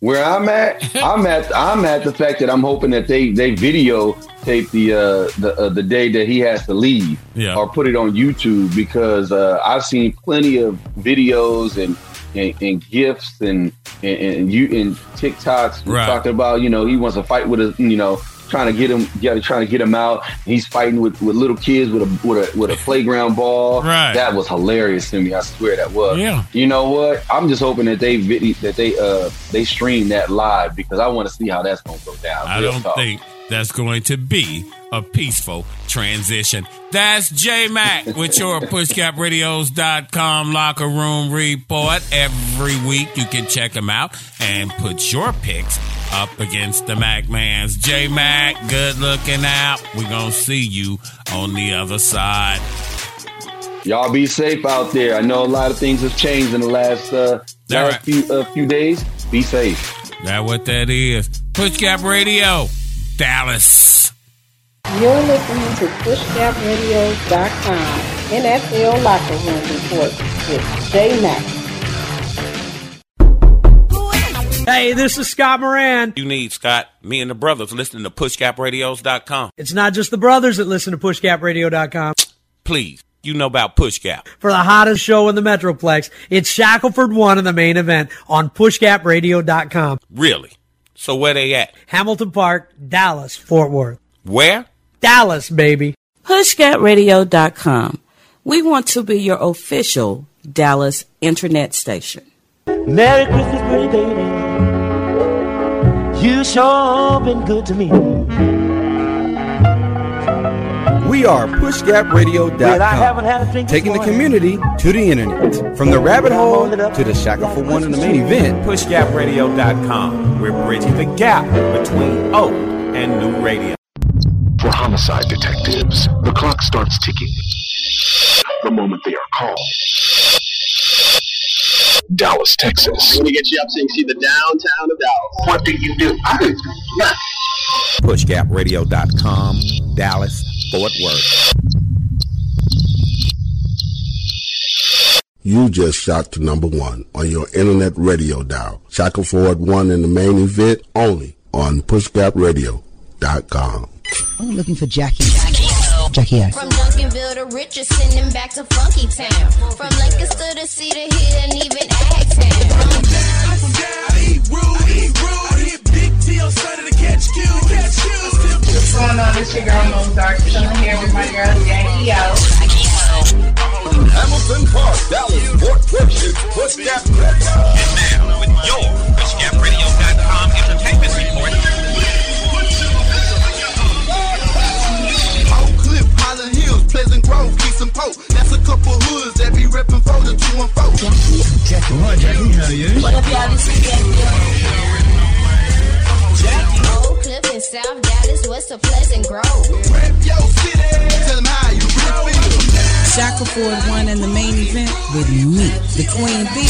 Where I'm at, [LAUGHS] I'm at, I'm at the fact that I'm hoping that they they video tape the uh, the uh, the day that he has to leave, Yeah. or put it on YouTube because uh, I've seen plenty of videos and and, and gifs and and, and you and TikToks Right. talking about you know he wants to fight with a you know trying to get him yeah trying to get him out. He's fighting with, with little kids with a with a with a playground ball. Right. That was hilarious to me. I swear that was. Yeah. You know what? I'm just hoping that they that they uh they stream that live because I want to see how that's gonna go down. I Real don't talk. think that's going to be a peaceful transition. That's J Mac [LAUGHS] with your pushgapradios.com locker room report. Every week you can check him out and put your picks up against the Mac Man's. J Mac, good looking out. We're going to see you on the other side. Y'all be safe out there. I know a lot of things have changed in the last uh last right. few uh, few days. Be safe. That what that is. PushGap Radio, Dallas. You're listening to PushGapRadio.com NFL Locker Room Report with J Mac. Hey, this is Scott Moran. You need, Scott, me and the brothers listening to pushgapradios.com. It's not just the brothers that listen to PushGapRadio.com. Please, you know about PushGap. For the hottest show in the Metroplex, it's Shackleford One in the main event on PushGapRadio.com. Really? So where they at? Hamilton Park, Dallas, Fort Worth. Where? Dallas, baby. PushGapRadio.com. We want to be your official Dallas internet station. Merry Christmas, pretty baby. You sure been good to me. We are PushGapRadio.com, Well, I haven't had a drink this taking the community to the internet. From the rabbit hole to the shackle for one in the main event. PushGapRadio.com. We're bridging the gap between old and new radio. For homicide detectives, the clock starts ticking. The moment they are called. Dallas, Texas. Let me get you up so you can see the downtown of Dallas. What do you do? I do nothing. PushGapRadio.com, Dallas, Fort Worth. You just shot to number one on your internet radio dial. Shackleford won in the main event only on pushgapradio.com. I'm looking for Jackie. Jackie O. From Duncanville to Richardson and back to Funky Town. From Lancaster to Cedar Hill and even Agtown. What's going on? It's your girl Mozart, chilling here with my girl Jackie O. Hamilton Park, Dallas, Fort Worth, it's Push Gap Radio. And now, with your PushGapRadio.com Hills, Pleasant Grove, Keys. That's a couple hoods that be reppin' for the 214. Jackie, right, Jackie, how are you? What up, y'all? This is Jackie. Oak Cliff in South Dallas, west of Pleasant Grove. Rep your city. Tell them how you really feel. Shackleford won in the main event with me, the Queen Bee.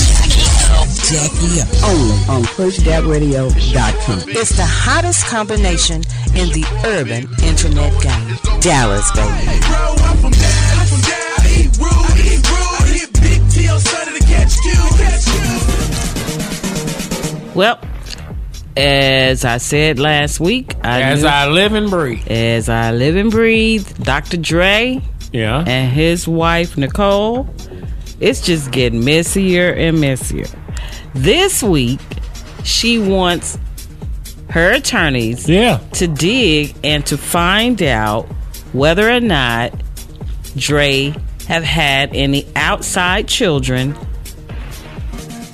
Jackie O. Only on PushGapRadio.com. It's the hottest combination in the urban internet game. Dallas, baby. Well, as I said last week, I As knew- I live and breathe. as I live and breathe, Dr. Dre Yeah. and his wife Nicole, it's just getting messier and messier. This week, she wants her attorneys Yeah. to dig and to find out whether or not Dre have had any outside children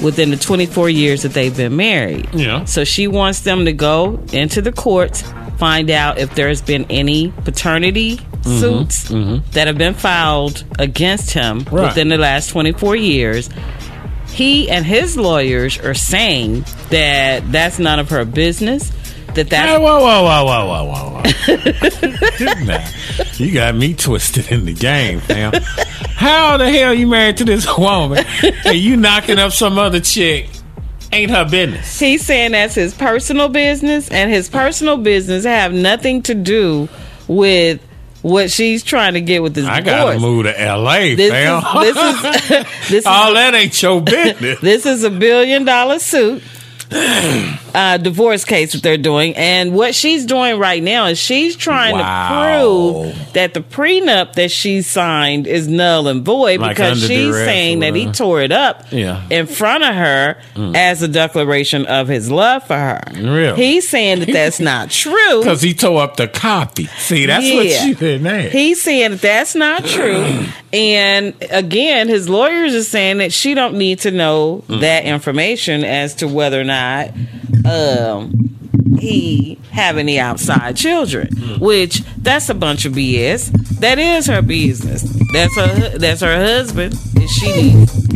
within the 24 years that they've been married. Yeah. So she wants them to go into the courts, find out if there's been any paternity Mhm, suits mhm. that have been filed against him Right. within the last 24 years. He and his lawyers are saying that that's none of her business. That that. Hey, whoa, whoa, whoa, whoa, whoa, whoa, whoa. [LAUGHS] Now, you got me twisted in the game, fam. How the hell you married to this woman and you knocking up some other chick? Ain't her business. He's saying that's his personal business, and his personal business have nothing to do with what she's trying to get with this I divorce. gotta move to L.A., This fam. is- this is- [LAUGHS] this is- All that ain't your [LAUGHS] business. this is a billion dollar suit. Uh, divorce case that they're doing, and what she's doing right now is she's trying Wow. to prove that the prenup that she signed is null and void Like because she's saying that he tore it up Yeah. in front of her Mm. as a declaration of his love for her. Real. He's saying that that's not [LAUGHS] true. Because he tore up the copy. See, that's what she did. He's saying that that's not true, [CLEARS THROAT] and again, his lawyers are saying that she don't need to know Mm. that information as to whether or not um, he have any outside children. Mm. Which that's a bunch of BS. That is her business. That's her. That's her husband. And she needs.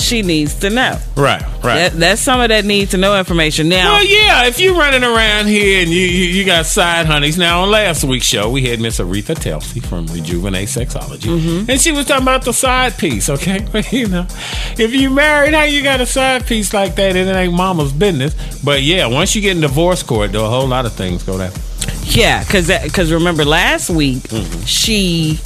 She needs to know. Right, right. That, that's some of that need to know information. Now, Well, yeah, if you're running around here and you, you you got side honeys. Now, on last week's show, we had Miss Aretha Telsey from Rejuvenate Sexology. Mm-hmm. And she was talking about the side piece, okay? [LAUGHS] you know, if you married, how you got a side piece like that, it ain't mama's business. But yeah, once you get in divorce court, though, a whole lot of things go down. Yeah, because because remember last week Mm-hmm. she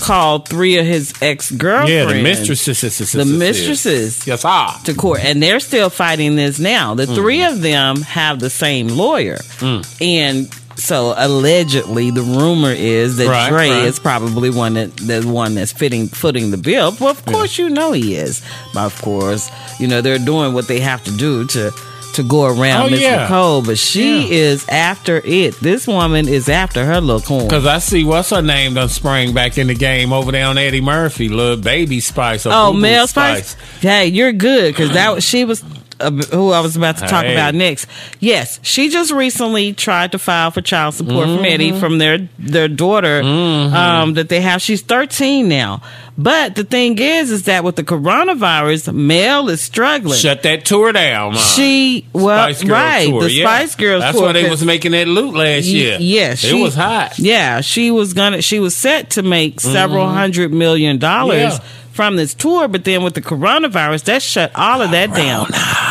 called three of his ex girlfriends, Yeah, the mistresses. the mistresses, yes, ah, to court, and they're still fighting this now. The three Mm-hmm. of them have the same lawyer, Mm. and so allegedly the rumor is that Right, Dre right. is probably one that the one that's fitting footing the bill. Well, of course you know he is. But of course, you know they're doing what they have to do to. To go around Oh, Miss yeah. Nicole, but she is after it. This woman is after her little corn. Because I see what's her name done sprang back in the game over there on Eddie Murphy, little baby Spice. Oh, Boo Mel Spice. Hey, you're good because that was- she was uh, who I was about to talk Hey. about next. Yes, she just recently tried to file for child support from Mhm. Eddie from their their daughter Mm-hmm. um, that they have. She's 13 now. But the thing is, is that with the coronavirus, Mel is struggling. Shut that tour down, man. She well, right? tour, the yeah. Spice Girls. That's tour, why they was making that loot last year. Yes, it she- was hot. Yeah, she was gonna. She was set to make several Mhm. hundred million dollars Yeah. From this tour, but then with the coronavirus, that shut all of that down.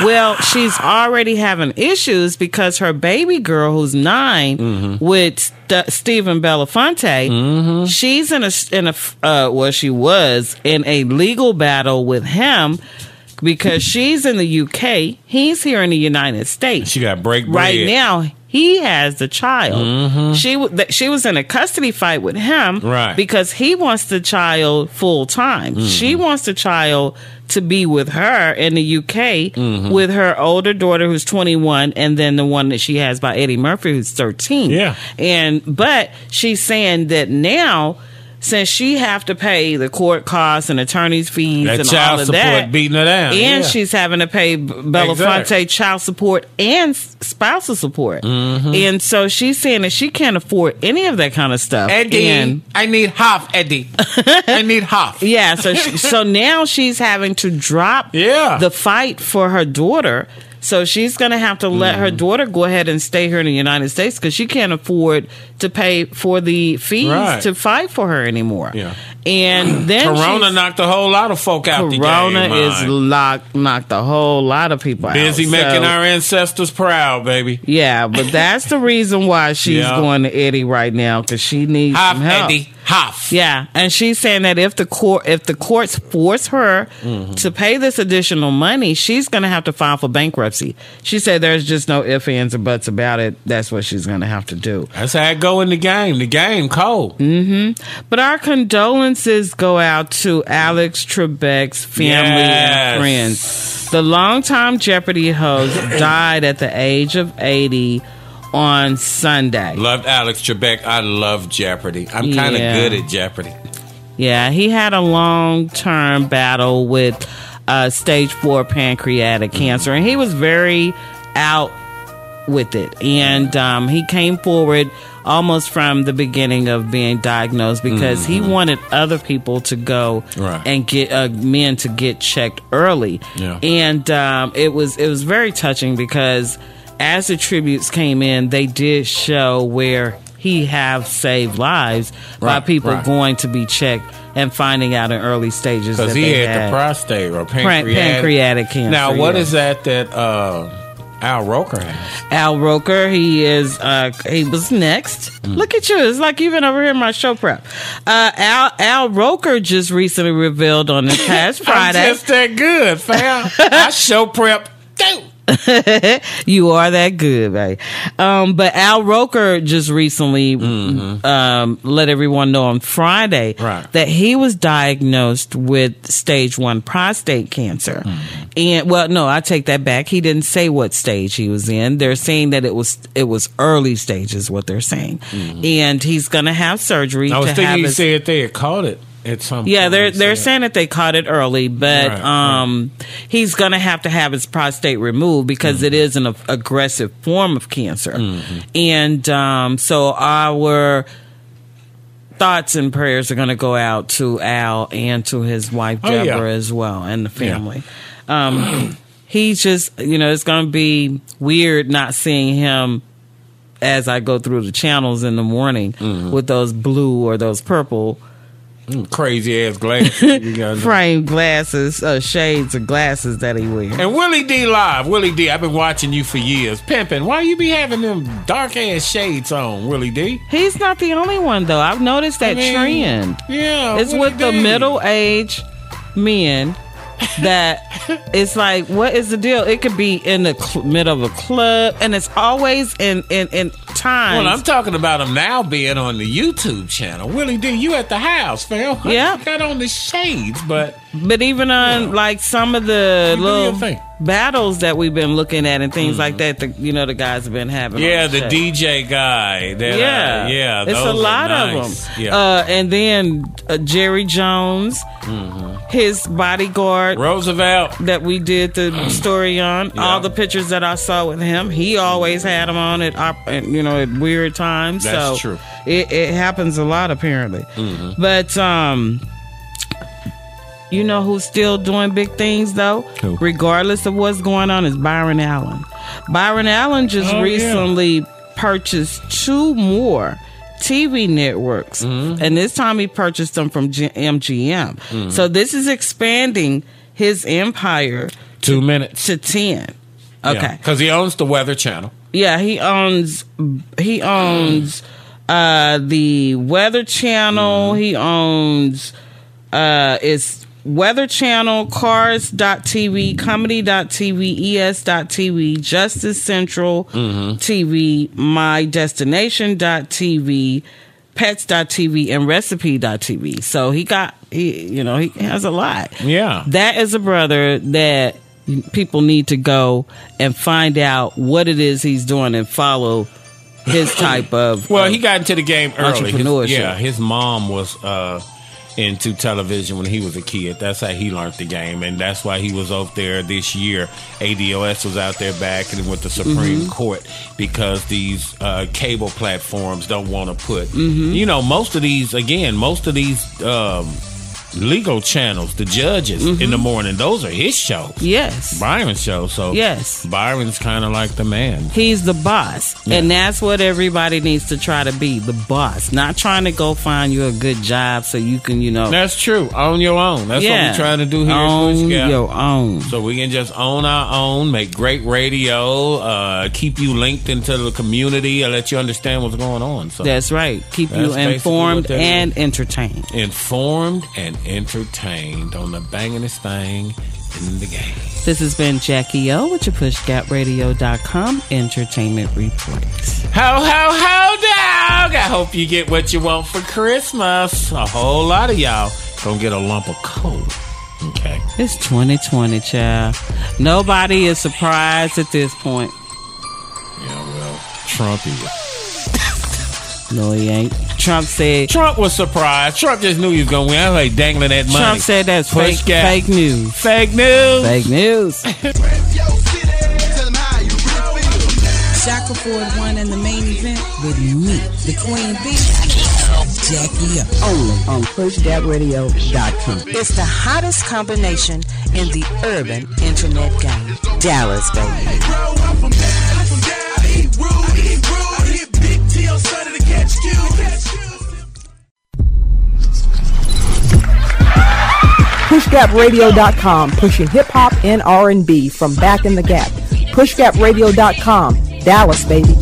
Well, she's already having issues because her baby girl, who's 9 Mm-hmm. with St- Stephen Belafonte, she's in a in a uh, well, she was in a legal battle with him. Because she's in the UK, he's here in the United States. She got break right now. He has the child. Mm-hmm. She w- th- she was in a custody fight with him, Right. Because he wants the child full time. Mm. She wants the child to be with her in the UK mm-hmm. with her older daughter who's 21 and then the one that she has by Eddie Murphy who's 13. Yeah. And but she's saying that now since she have to pay the court costs and attorney's fees That and child all of support that, beating her down, and yeah. she's having to pay B- Belafonte Exactly. child support and spousal support, Mm-hmm. and so she's saying that she can't afford any of that kind of stuff. Eddie, And I need half, Eddie. [LAUGHS] I need half. yeah, so she, so [LAUGHS] now she's having to drop Yeah. the fight for her daughter. So she's going to have to let Mm-hmm. her daughter go ahead and stay here in the United States because she can't afford to pay for the fees Right. to fight for her anymore. Yeah. And [CLEARS THROAT] then Corona knocked a whole lot of folk out the Corona game. is locked, knocked a whole lot of people busy out. Busy making So- our ancestors proud, baby. Yeah, but that's the reason why she's [LAUGHS] Yeah. going to Eddie right now because she needs some help. Eddie. Half. Yeah, and she's saying that if the court if the courts force her Mm-hmm. to pay this additional money, she's going to have to file for bankruptcy. She said there's just no ifs ands or buts about it. That's what she's going to have to do. That's how it go in the game. The game cold. Mm-hmm. But our condolences go out to Alex Trebek's family Yes. and friends. The longtime Jeopardy host [CLEARS THROAT] died at the age of 80 on Sunday. Loved Alex Trebek. I love Jeopardy. I'm kind of Yeah. good at Jeopardy. Yeah, he had a long term battle with uh, stage four pancreatic cancer, and he was very out with it. And um, he came forward almost from the beginning of being diagnosed because he wanted other people to go Right. and get uh, men to get checked early. Yeah. And um, it was it was very touching because as the tributes came in, they did show where he have saved lives by people right. going to be checked and finding out in early stages Because that he they had, the prostate or pancreatic. pancreatic cancer. Now, what is that that uh, Al Roker has? Al Roker, he is. Uh, he was next. Mm. Look at you! It's like you've been over here in my show prep. Uh, Al Al Roker just recently revealed on this past [LAUGHS] Friday. I'm just that good, fam. [LAUGHS] I show prep. too. [LAUGHS] you are that good, babe. Um, but Al Roker just recently um, let everyone know on Friday Right. that he was diagnosed with stage one prostate cancer. And well, no, I take that back. He didn't say what stage he was in. They're saying that it was it was early stages. What they're saying, and he's going to have surgery. I was thinking you his, said they had caught it at some yeah, point. they're they're saying that they caught it early, but Right, um, he's gonna have to have his prostate removed because it is an aggressive form of cancer, and um, so our thoughts and prayers are gonna go out to Al and to his wife Oh, yeah. Deborah as well and the family. Um, [CLEARS THROAT] he's just you know it's gonna be weird not seeing him as I go through the channels in the morning with those blue or those purple crazy ass glasses. [LAUGHS] you got frame glasses, uh, shades of glasses that he wears. And Willie D live, Willie D. I've been watching you for years, pimping. Why you be having them dark ass shades on, Willie D? He's not the only one though. I've noticed that I mean, trend. Yeah, It's Willie with the middle aged men that [LAUGHS] it's like, what is the deal? It could be in the cl- middle of a club, and it's always in in in times. Well, I'm talking about him now being on the YouTube channel. Willie D, you at the house, fam? [LAUGHS] Yeah. You got on the shades, but But even on like some of the You little. Mm-hmm. battles that we've been looking at and things like that, the, you know, the guys have been having. yeah, the show. DJ guy. That, uh, yeah, yeah, it's a lot nice. of them. Yeah. Uh, and then uh, Jerry Jones, Mm-hmm. his bodyguard Roosevelt that we did the [CLEARS THROAT] story on. Yeah. All the pictures that I saw with him, he always had them on at op- at, you know at weird times. That's so true. It, it happens a lot apparently. Mhm. But um, you know who's still doing big things though, Who? regardless of what's going on, is Byron Allen. Byron Allen just Oh, yeah. recently purchased two more. TV networks, Mm-hmm. and this time he purchased them from G- MGM. Mhm. So this is expanding his empire two minutes to ten. Okay, because he owns the Weather Channel. Yeah, he owns he owns uh the Weather Channel. He owns uh it's Weather Channel, Cars.tv, Comedy.tv, ES.tv, Justice Central TV, My Destination.tv, Pets.tv, and Recipe.tv. So he got he you know, he has a lot. Yeah. That is a brother that people need to go and find out what it is he's doing and follow his [COUGHS] type of Well, of he got into the game early. His- entrepreneurship. yeah, his mom was uh, into television when he was a kid. That's how he learned the game, and that's why he was out there this year. ADOS was out there back and with the Supreme Mhm. Court because these uh, cable platforms don't want to put. Mhm. You know, most of these again, most of these. Um, Legal channels, the judges in the morning, those are his shows. Yes. Byron's show. So Yes. Byron's kind of like the man. He's the boss. And that's what everybody needs to try to be the boss. Not trying to go find you a good job so you can, you know. That's true. Own your own. That's what we're trying to do here. Push your own. So we can just own our own, make great radio, uh, keep you linked into the community, and let you understand what's going on. So That's right. Keep That's you informed and entertained. informed and entertained on the bangingest thing in the game. This has been Jackie O with your PushGapRadio.com entertainment report. Ho ho ho dog! I hope you get what you want for Christmas. A whole lot of y'all gonna get a lump of coal. Okay. It's 2020, child. Nobody is surprised at this point. Yeah, well, Trump is. No, he ain't. Trump said. Trump was surprised. Trump just knew he was gonna win. I was like dangling that money. Trump said that's Push fake, gap. fake news. Fake news. Fake news. [LAUGHS] Shackelford won in the main event with me, the Queen Bee, Jackie O. Only on PushGapRadio.com. It's the hottest combination in the urban internet game. Dallas, baby. PushGapRadio.com, pushing hip hop and R&B from back in the gap. PushGapRadio.com, Dallas, baby.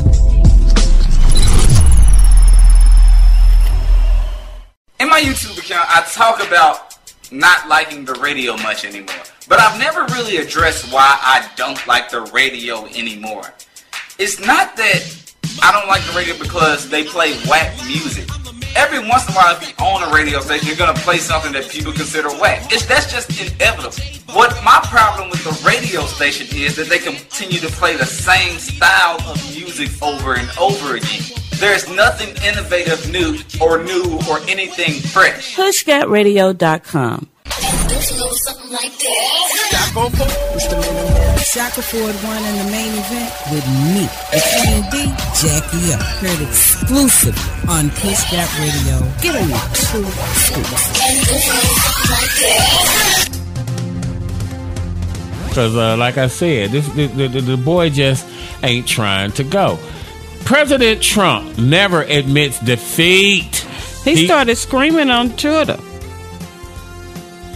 In my YouTube account, I talk about not liking the radio much anymore. But I've never really addressed why I don't like the radio anymore. It's not that I don't like the radio because they play whack music. Every once in a while, if you own a radio station, you're gonna play something that people consider whack. It's, that's just inevitable. What my problem with the radio station is that they continue to play the same style of music over and over again. There's nothing innovative, new, or new, or anything fresh. PushGapRadio.com. Shackelford won in the main event with me, the Queen Bee, Jackie O. Heard exclusively on Push Gap Radio. Get on your true Because, uh, like I said, this the, the, the boy just ain't trying to go. President Trump never admits defeat. He, started screaming on Twitter.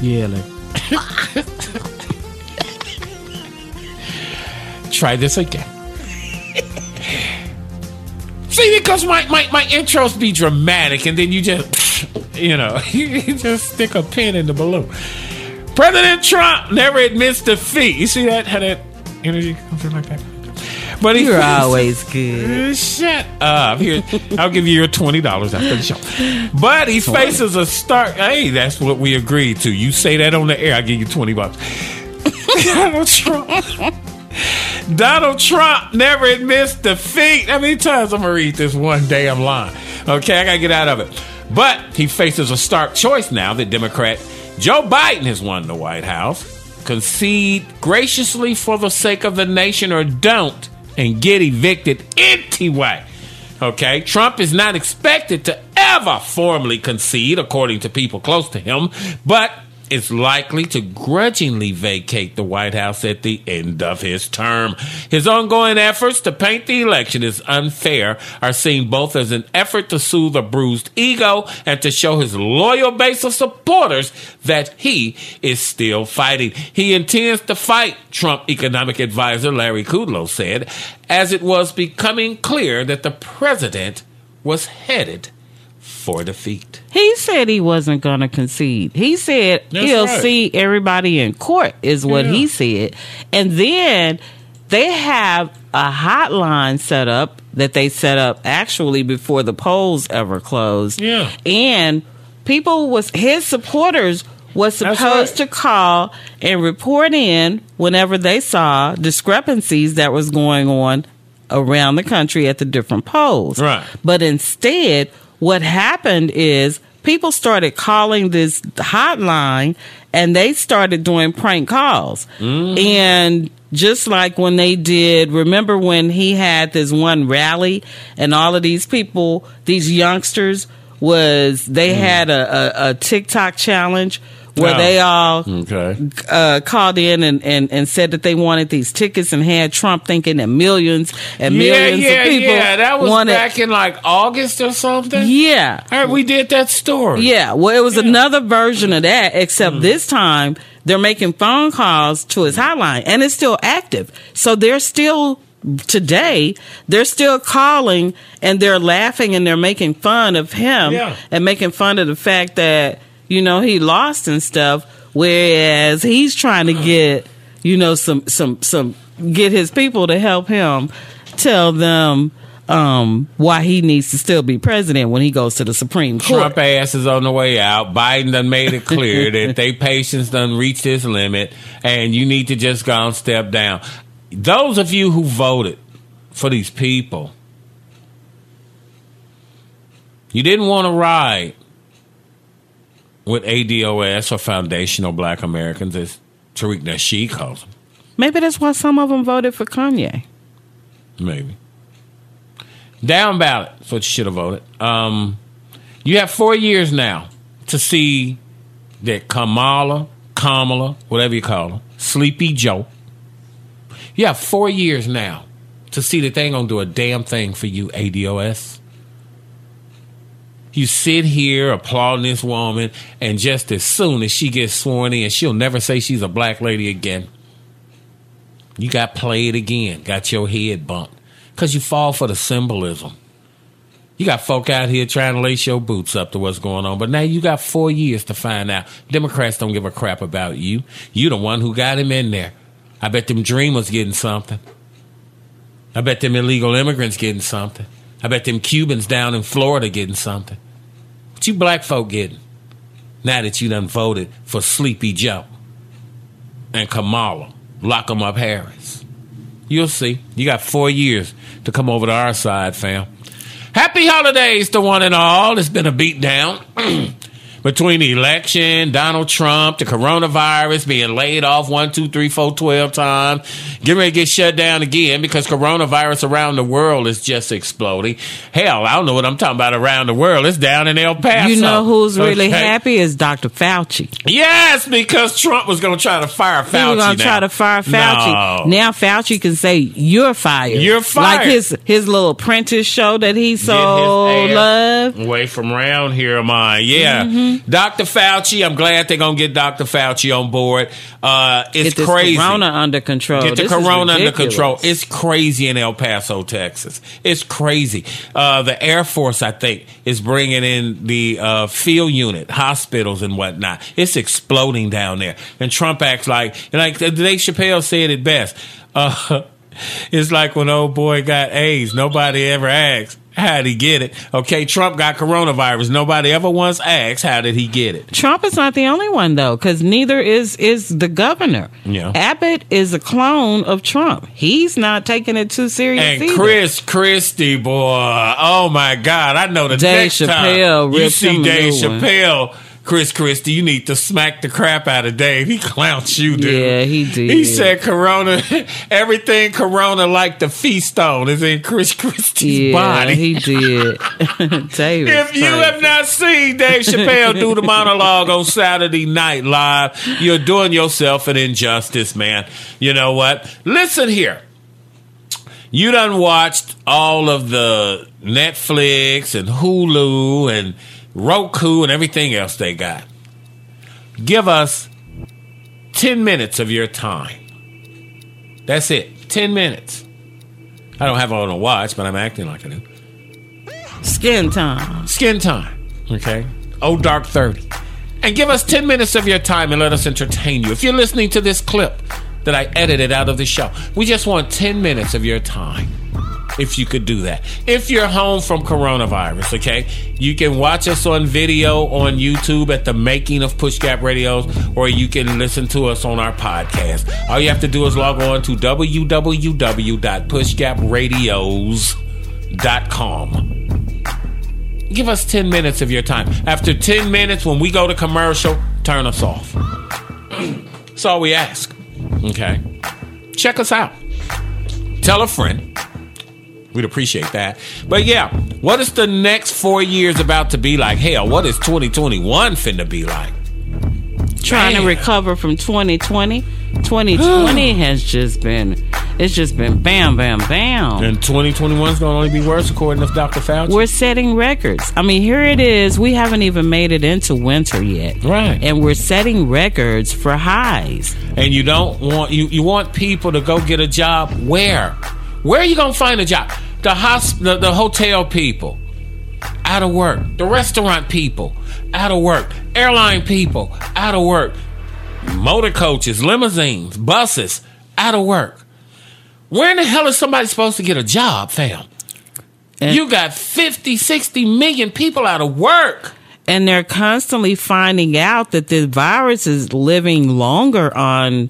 Yeah, like. Try this again. See, because my, my, my intros be dramatic, and then you just, you know, [LAUGHS] you just stick a pin in the balloon. President Trump never admits defeat. You see that? How that energy comes in like that? But You're always good. [LAUGHS] Shut up. Here, I'll give you your twenty dollars after the show. But he faces a start. Hey, that's what we agreed to. You say that on the air, I give you twenty bucks. [LAUGHS] Donald Trump. Donald Trump never admits defeat. How many times I'm gonna read this one damn line? Okay, I gotta get out of it. But he faces a stark choice now that Democrat Joe Biden has won the White House. Concede graciously for the sake of the nation or don't and get evicted anyway. Okay, Trump is not expected to ever formally concede, according to people close to him, but is likely to grudgingly vacate the White House at the end of his term. His ongoing efforts to paint the election as unfair are seen both as an effort to soothe a bruised ego and to show his loyal base of supporters that he is still fighting. He intends to fight, Trump economic advisor Larry Kudlow said, as it was becoming clear that the president was headed for defeat. He said he wasn't going to concede. He said That's he'll right. see everybody in court, is what Yeah. he said. And then they have a hotline set up that they set up actually before the polls ever closed. Yeah. And people was his supporters was supposed right. to call and report in whenever they saw discrepancies that was going on around the country at the different polls. Right. But instead, what happened is people started calling this hotline and they started doing prank calls. Mm. And just like when they did, remember when he had this one rally and all of these people, these youngsters, was they mm. had a, a, a TikTok challenge where Oh. they all Okay. uh, called in and, and, and said that they wanted these tickets and had Trump thinking that millions and millions yeah, yeah, of people yeah. That was wanted. back in like August or something. yeah, heard we did that story. yeah. Well, it was another version of that, except this time they're making phone calls to his hotline, and it's still active. So they're still today. They're still calling, and they're laughing, and they're making fun of him, Yeah. and making fun of the fact that you know he lost and stuff. Whereas he's trying to get you know some some some get his people to help him tell them um why he needs to still be president when he goes to the Supreme Court. Trump ass is on the way out. Biden done made it clear [LAUGHS] that they patience done reached its limit, and you need to just go and step down. Those of you who voted for these people, you didn't want to ride with ADOS or Foundational Black Americans, as Tariq Nasheed calls them. Maybe that's why some of them voted for Kanye. Maybe. Down ballot. That's what you should have voted. Um, you have four years now to see that Kamala, Kamala, whatever you call her, Sleepy Joe. You have four years now to see that they ain't gonna do a damn thing for you, ADOS. You sit here applauding this woman, and just as soon as she gets sworn in, she'll never say she's a black lady again. You got played again, got your head bumped. Because you fall for the symbolism. You got folk out here trying to lace your boots up to what's going on, but now you got four years to find out. Democrats don't give a crap about you. You the one who got him in there. I bet them dreamers getting something. I bet them illegal immigrants getting something. I bet them Cubans down in Florida getting something. What you black folk getting? Now that you done voted for Sleepy Joe and Kamala, lock 'em up Harris. You'll see. You got four years to come over to our side, fam. Happy holidays to one and all. It's been a beatdown [CLEARS THROAT] between the election, Donald Trump, the coronavirus being laid off one, two, three, four, twelve times, getting ready to get shut down again because coronavirus around the world is just exploding. Hell, I don't know what I'm talking about around the world. It's down in El Paso. You know who's really Okay? happy is Dr. Fauci. Yes, because Trump was going to try to fire Fauci. He was gonna now. try to fire Fauci. No. Now Fauci can say you're fired. You're fired. Like his his little apprentice show that he so Get his ass loved. Away from around here, am I? Yeah. Mm-hmm. Dr. Fauci, I'm glad they're going to get Dr. Fauci on board. Uh, it's Get crazy. corona under control. Get the This is corona under control. It's crazy in El Paso, Texas. It's crazy. Uh, the Air Force, I think, is bringing in the uh, field unit, hospitals and whatnot. It's exploding down there. And Trump acts like, and like Dave Chappelle said it best. Uh, [LAUGHS] it's like when old boy got AIDS. Nobody ever asked. How did he get it? Okay, Trump got coronavirus. Nobody ever once asked how did he get it. Trump is not the only one though, because neither is is the governor. Yeah. Abbott is a clone of Trump. He's not taking it too serious. And either. Chris Christie, boy, oh my God! I know the Dave next Chappelle time you see Dave. Chappelle Chris Christie, you need to smack the crap out of Dave. He clowns you, dude. Yeah, he did. He said Corona, [LAUGHS] everything Corona like the feast on is in Chris Christie's yeah, body. he did. [LAUGHS] [LAUGHS] Dave If you have not seen Dave Chappelle do the monologue on Saturday Night Live, you're doing yourself an injustice, man. You know what? Listen here. You done watched all of the Netflix and Hulu and Roku and everything else they got. Give us 10 minutes of your time. That's it. 10 minutes. I don't have it on a watch, but I'm acting like I do. Skin time. Skin time. Okay. Oh, dark 30. And give us 10 minutes of your time and let us entertain you. If you're listening to this clip that I edited out of the show, we just want 10 minutes of your time. If you could do that. If you're home from coronavirus, okay, you can watch us on video on YouTube at the making of Push Gap Radios, or you can listen to us on our podcast. All you have to do is log on to www.pushgapradios.com give us 10 minutes of your time. After 10 minutes, when we go to commercial, turn us off. [CLEARS THROAT] That's all we ask. Okay? Check us out. Tell a friend. We'd appreciate that. But yeah, what is the next four years about to be like? Hell, what is 2021 finna be like? Trying to recover from 2020. 2020 [SIGHS] has just been, it's just been bam, bam, bam. And 2021 is gonna only be worse, according to Dr. Fauci. We're setting records. I mean, here it is. We haven't even made it into winter yet. Right. And we're setting records for highs. and you don't want you you want people to go get a job where where are you gonna find a job the hosp- the, the hotel people out of work. The restaurant people out of work. Airline people out of work. Motor coaches limousines buses out of work. Where in the hell is somebody supposed to get a job fam? You got 50 60 million people out of work. And they're constantly finding out that the virus is living longer on.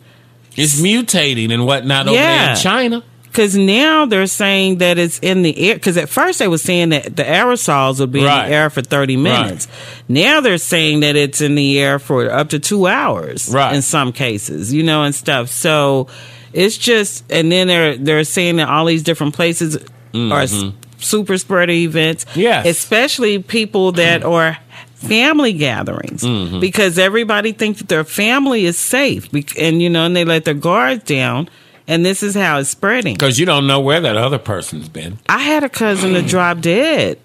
It's mutating and whatnot over there in China. Because now they're saying that it's in the air. Because at first they were saying that the aerosols would be Right. in the air for 30 minutes. Now they're saying that it's in the air for up to two hours Right. in some cases, you know, and stuff. So it's just, and then they're, they're saying that all these different places are s- Mhm. super spreader events. Yes. Especially people that [CLEARS THROAT] are family gatherings Mhm. because everybody thinks that their family is safe and you know and they let their guards down and this is how it's spreading Because you don't know where that other person's been. i had a cousin that dropped dead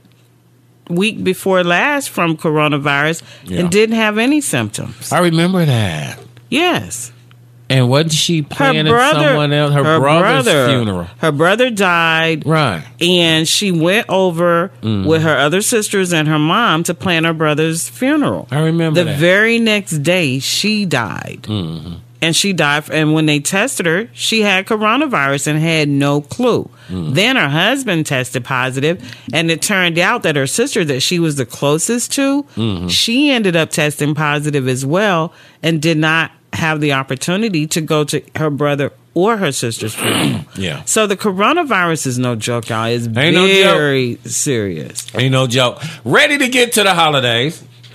week before last from coronavirus Yeah. and didn't have any symptoms I remember that. yes And wasn't she her planning brother someone else? Her, brother's brother, funeral. her brother died Right. and she went over Mm. with her other sisters and her mom to plan her brother's funeral I remember the that. very next day she died Mhm. And she died and when they tested her she had coronavirus and had no clue Mm. then her husband tested positive and it turned out that her sister that she was the closest to Mhm. she ended up testing positive as well and did not have the opportunity to go to her brother or her sister's [CLEARS THROAT] funeral Yeah. so the coronavirus is no joke y'all it's Ain't no very serious Ain't no joke. Ready to get to the holidays. [CLEARS THROAT]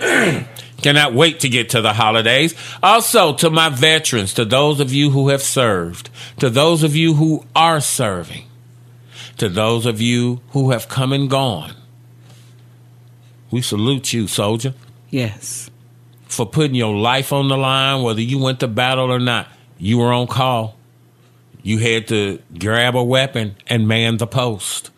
Cannot wait to get to the holidays. Also, to my veterans, to those of you who have served, to those of you who are serving, to those of you who have come and gone, we salute you, soldier, yes for putting your life on the line, whether you went to battle or not. You were on call. You had to grab a weapon and man the post.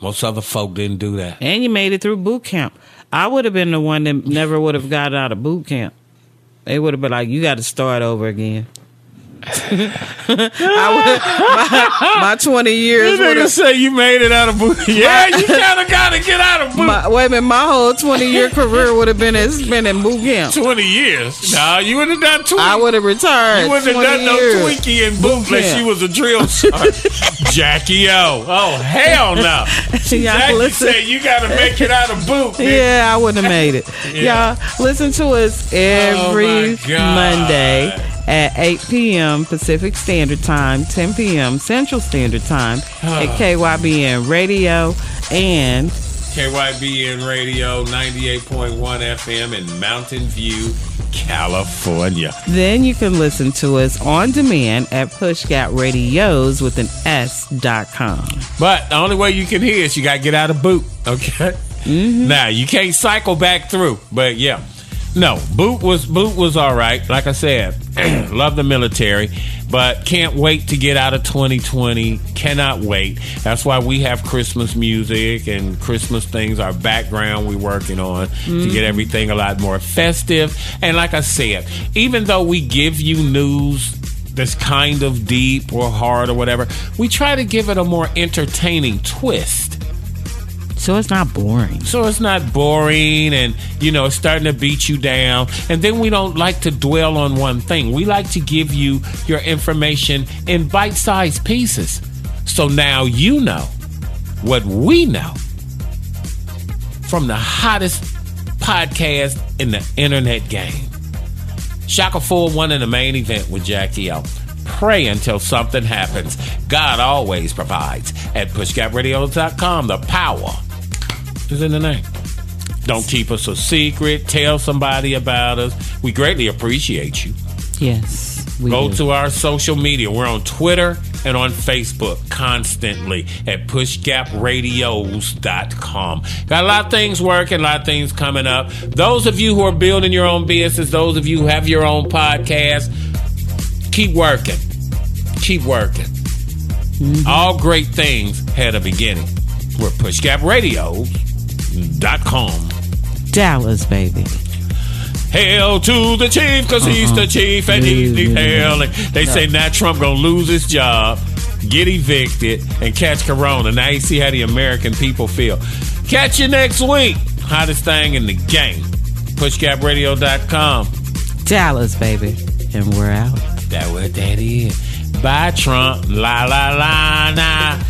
Most other folk didn't do that. and you made it through boot camp i would have been the one that never would have got out of boot camp. They would have been like you got to start over again I would, my, my 20 years You would nigga say you made it out of boot. Yeah, you kind of got to get out of boot. my, wait a minute, my whole 20 year career would have been in, been in boot camp. 20 years. Nah, you wouldn't have done 20. I would have retired. You wouldn't have 20 done no years. Twinkie in boot unless you was a drill sergeant. [LAUGHS] Jackie O. Oh, hell no. [LAUGHS] Jackie listen. said you got to make it out of boot. nigga. Yeah, I wouldn't have made it. [LAUGHS] Yeah. Y'all, listen to us every Oh. Monday at 8 p.m. Pacific Standard Time, 10 p.m. Central Standard Time at KYBN Radio and KYBN Radio 98.1 FM in Mountain View, California. Then you can listen to us on demand at Pushgap Radios with an S dot com. But the only way you can hear is you got to get out of boot, okay? Mm-hmm. Now, you can't cycle back through, but yeah. No, boot was boot was all right. Like I said, [CLEARS THROAT] love the military, but can't wait to get out of 2020. Cannot wait. That's why we have Christmas music and Christmas things. Our background we're working on to get Mhm. everything a lot more festive. And like I said, even though we give you news that's kind of deep or hard or whatever, we try to give it a more entertaining twist. So it's not boring. So it's not boring and, you know, starting to beat you down. And then we don't like to dwell on one thing. We like to give you your information in bite sized pieces. So now you know what we know from the hottest podcast in the internet game. Shaka 4 1 in the main event with Jackie O. Pray until something happens. God always provides. At pushgapradio.com, the power is in the name. Don't keep us a secret. Tell somebody about us. We greatly appreciate you. Yes. we Go do. to our social media. We're on Twitter and on Facebook constantly at pushgapradios.com. Got a lot of things working, a lot of things coming up. Those of you who are building your own business, those of you who have your own podcast, keep working. Keep working. Mm-hmm. All great things had a beginning. We're Dallas, baby. Hail to the chief, because he's the uh-huh. chief and he's the hell. They say now Trump gonna lose his job, get evicted, and catch corona. Now you see how the American people feel. Catch you next week. Hottest thing in the game. Pushgapradio.com. Dallas, baby. And we're out. That what that is. Bye, Trump. La la la nah.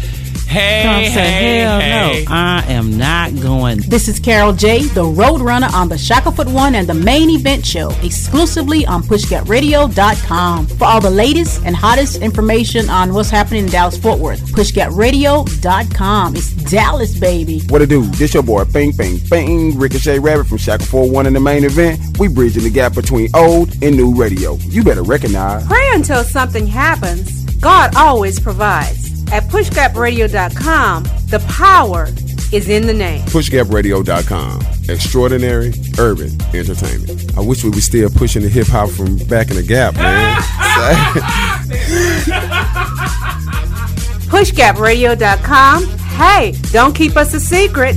Hey, Trump said, hey, hell hey. no, I am not going. This is Carol J, the Roadrunner on the Shackelford One and the Main Event Show, exclusively on PushGapRadio.com. For all the latest and hottest information on what's happening in Dallas Fort Worth, PushGapRadio.com. It's Dallas, baby. What it do? This your boy, Bing Bing Bing, Ricochet Rabbit from Shackle 4-1 and the main event. We bridging the gap between old and new radio. You better recognize. Pray until something happens. God always provides. At pushgapradio.com, the power is in the name. PushGapRadio.com. Extraordinary urban entertainment. I wish we were still pushing the hip hop from back in the gap, man. [LAUGHS] Pushgapradio.com. Hey, don't keep us a secret.